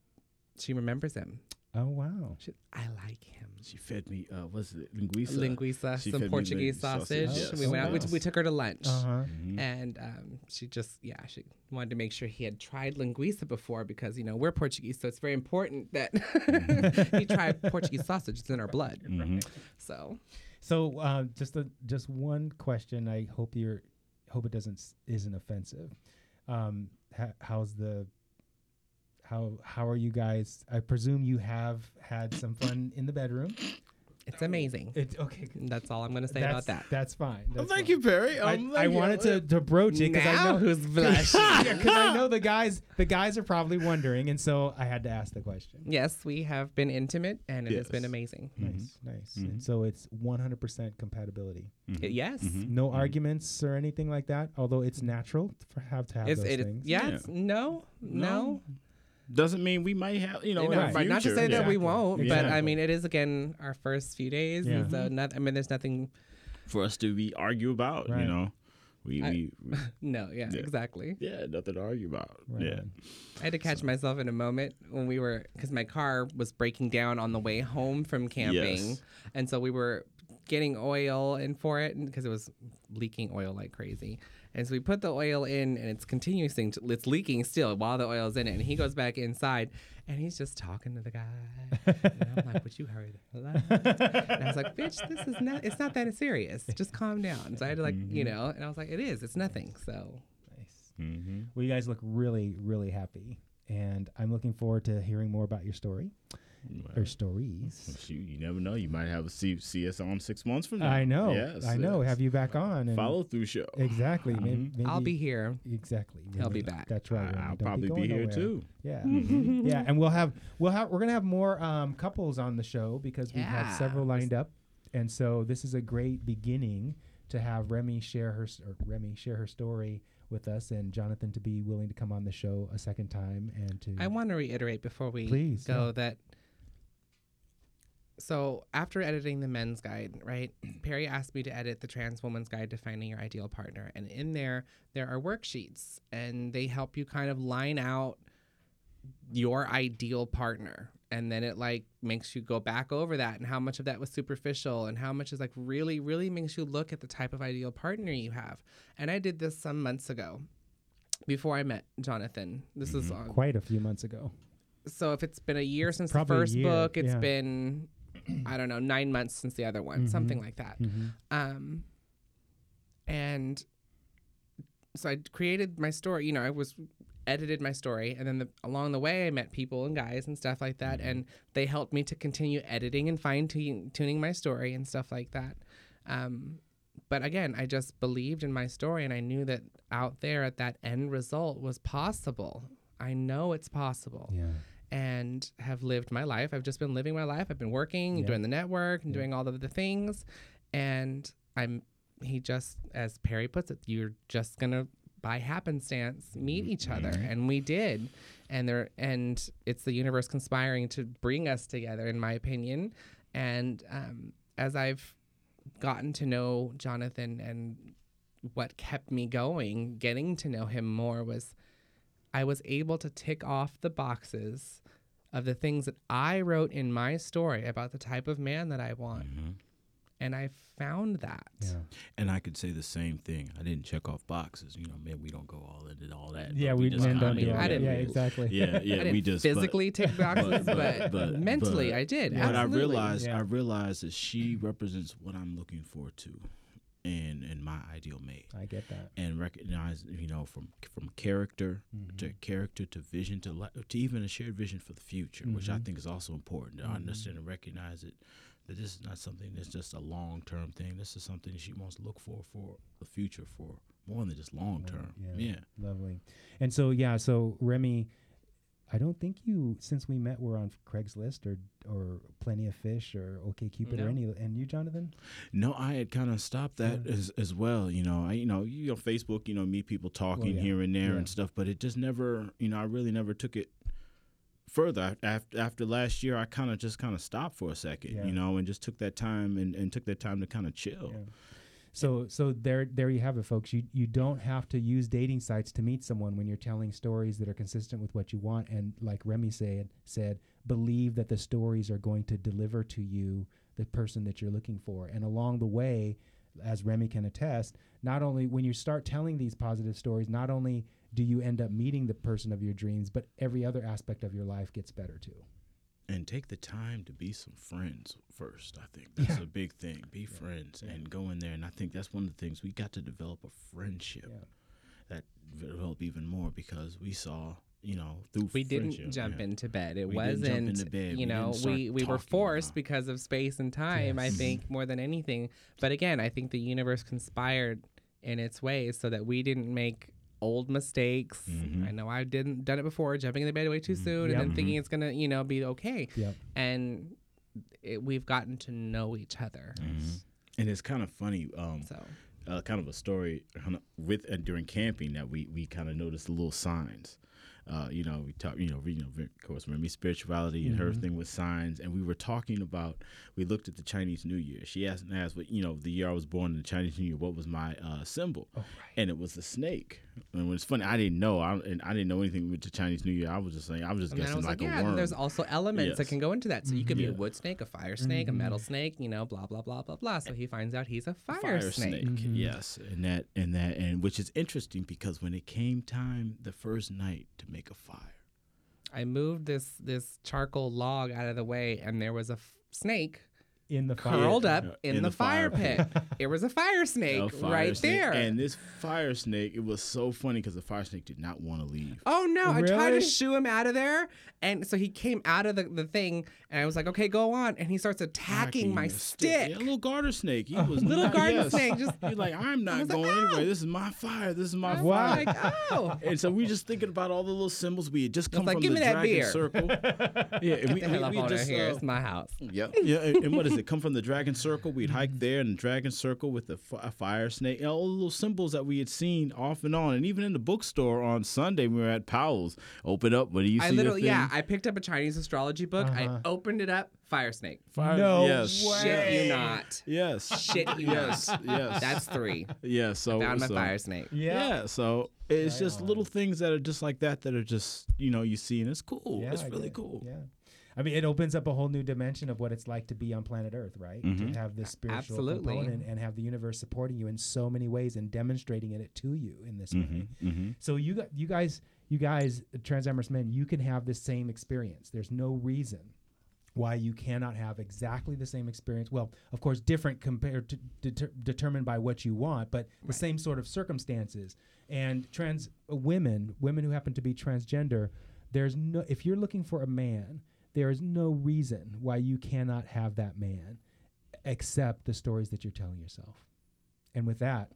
She remembers him. Oh wow. She, I like him. She fed me. Uh, what's it? Linguiça. Linguiça, She some Portuguese linguiça sausage. sausage, yes. We went out. We, we took her to lunch, Uh huh. Mhm. and um, she just yeah she wanted to make sure he had tried linguiça before because you know we're Portuguese, so it's very important that he tried Portuguese sausage. It's in our blood. Mhm. So So uh, just a, just one question. I hope you're hope it doesn't isn't offensive. Um, ha, how's the how how are you guys? I presume you have had some fun in the bedroom. it's amazing. It, okay, That's all I'm going to say that's, about that. That's fine. Oh, thank fine. you, Perry. I, Um, I you. wanted to, to broach it because I know who's blushing? because I know the guys the guys are probably wondering, and so I had to ask the question. Yes, we have been intimate, and it has been Yes. amazing. Nice, nice. Mm-hmm. And mm-hmm. so it's 100% compatibility. Mm-hmm. Y- Yes. No arguments or anything like that. Although it's natural to have to have It's, those it, things. Yes. Yeah. It's, no, no. Doesn't mean we might have, you know, You in know, right, not to future. say that we won't, but I mean, it is again our first few days, and so uh, not, I mean, there's nothing. for us to be argue about, Right. you know. We, I- we, we No, yeah, Yeah. exactly. yeah, nothing to argue about. Right yeah. I had to catch myself in a moment when we were because my car was breaking down on the way home from camping, Yes. and so we were getting oil in for it because it was leaking oil like crazy. And so we put the oil in, and it's continuing to it's leaking still while the oil's in it. And he goes back inside, and he's just talking to the guy. and I'm like, "Would you hurry the hell up?" And I was like, "Bitch, this is not. It's not that serious. Just calm down." So I had to like, you know, and I was like, "It is. It's nothing." So Nice. Mm-hmm. Well, you guys look really, really happy. And I'm looking forward to hearing more about your story or stories. Shoot, you never know. You might have a see, see us on six months from now. I know. Yes, I know. yes. Have you back on? And follow through show. Exactly. Maybe, maybe I'll be here. Exactly. I'll be back. That's right. I'll Don't probably be, going here nowhere. too. Yeah. Mm-hmm. yeah, and we'll have we'll have we're gonna have more um, couples on the show because we have Yeah. several lined up, and so this is a great beginning to have Remy share her or Remy share her story with us, and Jonathan to be willing to come on the show a second time and to I want to reiterate before we Please, go yeah. that. So after editing the men's guide, right, Perry asked me to edit the trans woman's guide to finding your ideal partner, and in there there are worksheets, and they help you kind of line out your ideal partner, and then it like makes you go back over that and how much of that was superficial and how much is like really really makes you look at the type of ideal partner you have. And I did this some months ago, before I met Jonathan. This is mm-hmm. on quite a few months ago. so if it's been a year since the probably first year, book, it's yeah. been I don't know nine months since the other one, something like that. Mhm. Um, and so I created my story. You know, I was edited my story, and then the, along the way, I met people and guys and stuff like that, and they helped me to continue editing and fine tuning my story and stuff like that. Um, but again, I just believed in my story, and I knew that out there at that end result was possible. I know it's possible Yeah. And have lived my life. I've just been living my life. I've been working, Yeah. doing the network, and doing all of the things. And I'm, he just, as Perry puts it, you're just gonna by happenstance meet each other, and we did. And there, and it's the universe conspiring to bring us together, in my opinion. And um, as I've gotten to know Jonathan and what kept me going, getting to know him more was I was able to tick off the boxes of the things that I wrote in my story about the type of man that I want. Mm-hmm. And I found that. Yeah. And I could say the same thing. I didn't check off boxes. You know, man, we don't go all into all that. Yeah, we, just men don't do I that. didn't- Yeah, exactly. Yeah, yeah, I didn't we just but- physically tick boxes, but, mentally but- I did. Yeah. But I realized Yeah. I realized that she represents what I'm looking for to, and and my ideal mate, I get that. and recognize you know from from character Mm-hmm. to character to vision to li- to even a shared vision for the future, which I Mhm. think is also important to Mhm. understand and recognize it. That this is not something that's just a long term thing. This is something she wants to look for for the future for more than just long term. Yeah. Yeah. Lovely. And so yeah, so Remy, I don't think you since we met were on Craigslist or or Plenty of Fish or OK Cupid or any and you Jonathan? No, I had kind of stopped that Yeah. as as well. You know, I you know you know Facebook, you know, meet people talking yeah. here and there Yeah. and stuff, but it just never, you know, I really never took it further. After after last year, I kind of just kind of stopped for a second, Yeah. you know, and just took that time and, and took that time to kind of chill. So so there there you have it folks. You you don't have to use dating sites to meet someone when you're telling stories that are consistent with what you want and like Remy said said believe that the stories are going to deliver to you the person that you're looking for. And along the way as Remy can attest, not only when you start telling these positive stories, not only do you end up meeting the person of your dreams, but every other aspect of your life gets better too. And take the time to be some friends first. I think that's Yeah. a big thing. Be friends yeah. and go in there. And I think that's one of the things we got to develop a friendship Yeah. that developed even more because we saw, you know, through we didn't jump yeah. into bed. It We wasn't, into bed. you know, didn't we, we were forced about- because of space and time, I think, more than anything. But again, I think the universe conspired in its ways so that we didn't make old mistakes. Mhm. I know I didn't done it before, jumping in the bed way too soon Yep. and then thinking it's gonna, you know, be okay. Yep. And it, we've gotten to know each other. Mhm. And it's kind of funny. Um, So uh, kind of a story with and during camping that we we kind of noticed the little signs. Uh, you know, we talk, you know, you know, of course, remember spirituality and her Mhm. thing with signs, and we were talking about. We looked at the Chinese New Year. She asked, and asked, what you know, the year I was born in the Chinese New Year, what was my uh, symbol? Oh, right. And it was a snake. And when it's funny, I didn't know, I, and I didn't know anything with the Chinese New Year. I was just saying, I was just and guessing was like, like, yeah, a worm. and there's also elements that can go into that. So you could be Yeah. a wood snake, a fire snake, a metal snake, you know, blah blah blah blah blah. So he finds out he's a fire, fire snake. snake. Mhm. Yes, and that and that and which is interesting because when it came time the first night to make a fire, I moved this this charcoal log out of the way, and there was a f- snake In the fire. curled up Yeah, in, the, fire, pit. it was a fire snake a fire right snake. there. And this fire snake, it was so funny because the fire snake did not want to leave. Oh no! I tried to shoo him out of there, and so he came out of the, the thing, and I was like, "Okay, go on." And he starts attacking my the stick. Yeah, little garter snake. He was Little not- garden yes. snake, just He's like, I'm not was like, going anywhere. This is my fire. This is my I was Wow. fire. like, oh, And so we just thinking about all the little symbols we had just come like, from "Give the me that dragon beer." circle. Yeah, and we, get the hell we, up we just here! uh, It's my house. yeah, yeah. And, and what is it? Come from the dragon circle. We'd hike there in the dragon circle with the fi- fire snake. and all the little symbols that we had seen off and on, and even in the bookstore on Sunday we were at Powell's. Open up. What do you see? I literally, yeah. I picked up a Chinese astrology book. Uh-huh. I opened it up, fire snake. Fire, No yes, way. Shit you Hey. not. Yes. Shit you Yes. not. Yes. That's three. yeah. So Found my so- fire snake. Yeah. so it's Right just on. little things that are just like that that are just you know you see and it's cool. Yeah, it's I really get cool. Yeah. I mean, it opens up a whole new dimension of what it's like to be on planet Earth, right? Mhm. To have this spiritual Absolutely. component and have the universe supporting you in so many ways and demonstrating it to you in this way. Mm-hmm. Mm-hmm. So you got you guys, you guys, Transamorous men, you can have the same experience. There's no reason why you cannot have exactly the same experience. Well, of course, different compared to deter, determined by what you want, but the same sort of circumstances. And trans uh, women, women who happen to be transgender, there's no if you're looking for a man, there is no reason why you cannot have that man except the stories that you're telling yourself. And with that,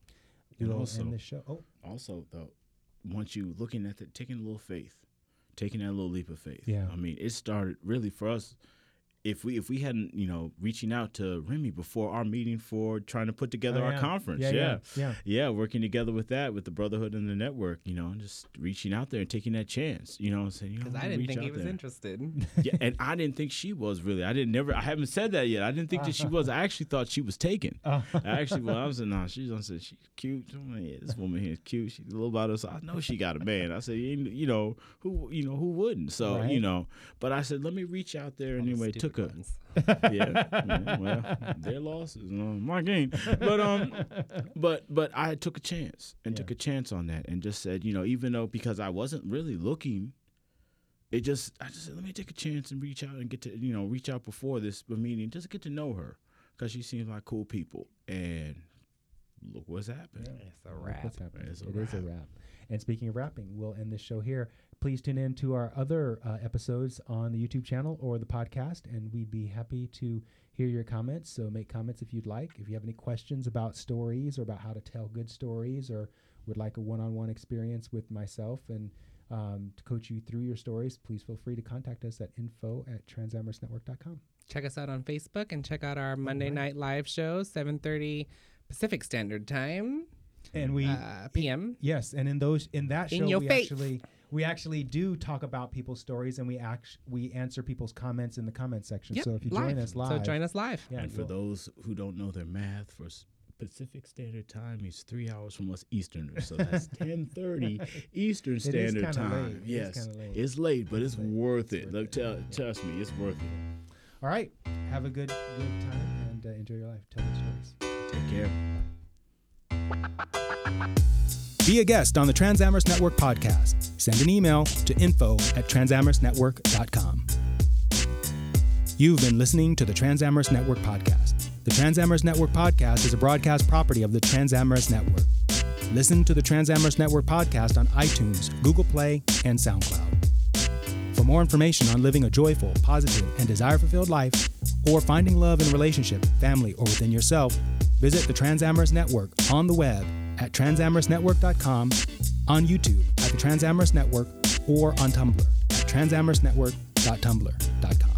we'll also- end the show. Oh, also though once you looking at the taking a little faith taking that little leap of faith Yeah. i mean it started really for us if we if we hadn't you know reaching out to Remy before our meeting for trying to put together Oh, our yeah. conference Yeah, yeah yeah, yeah. yeah working together with that with the brotherhood and the network you know and just reaching out there and taking that chance you know saying you know Because I'm I didn't think he was there. interested. yeah, and I didn't think she was really. I didn't never. I haven't said that yet. I didn't think that she was. I actually thought she was taken. Oh. I actually, well, I was like, nah, she's. I said she's cute. I'm like, yeah, this woman here is cute. She's a little about us. I know she got a man. I said, you you know who, you know who wouldn't. So Right. you know, but I said, let me reach out there All anyway. stupid Took a yeah, yeah, well, their losses, no, my gain. But um, but but I took a chance and took a chance on that and just said, you know, even though because I wasn't really looking, it just I just said, let me take a chance and reach out and get to you know reach out before this meeting, just get to know her because she seems like cool people and look what's happening. It's a Look wrap. what's happening. It's a It is a wrap. And speaking of rapping, we'll end this show here. Please tune in to our other uh, episodes on the YouTube channel or the podcast, and we'd be happy to hear your comments. So make comments if you'd like. If you have any questions about stories or about how to tell good stories, or would like a one-on-one experience with myself and um, to coach you through your stories, please feel free to contact us at info at transamorousnetwork.com. Check us out on Facebook and check out our Monday right. night live show, 7:30 Pacific Standard Time, And we uh, PM. Yes, and in those in that In show your we face. actually we actually do talk about people's stories and we act we answer people's comments in the comment section. Yep, so if you live. join us live, So join us live. Yeah, and for we'll- those who don't know their math, for s- Pacific Standard Time, he's three hours from us Easterners, so that's ten thirty Eastern Standard kinda Time. late. Yes, kinda late. it's late, but it's, late. worth It's it. worth Look, it. tell, trust me, it's worth it. All right, have a good good time and uh, enjoy your life. Tell good stories. Take care. Be a guest on the Transamorous Network podcast. Send an email to info at transamorousnetwork.com. You've been listening to the Transamorous Network podcast. The Transamorous Network podcast is a broadcast property of the Transamorous Network. Listen to the Transamorous Network podcast on iTunes, Google Play, and SoundCloud. For more information on living a joyful, positive, and desire fulfilled life, or finding love in relationship, family, or within yourself, visit the Transamorous Network on the web at transamorousnetwork.com, on YouTube at the Transamorous Network, or on Tumblr at transamorousnetwork.tumblr.com.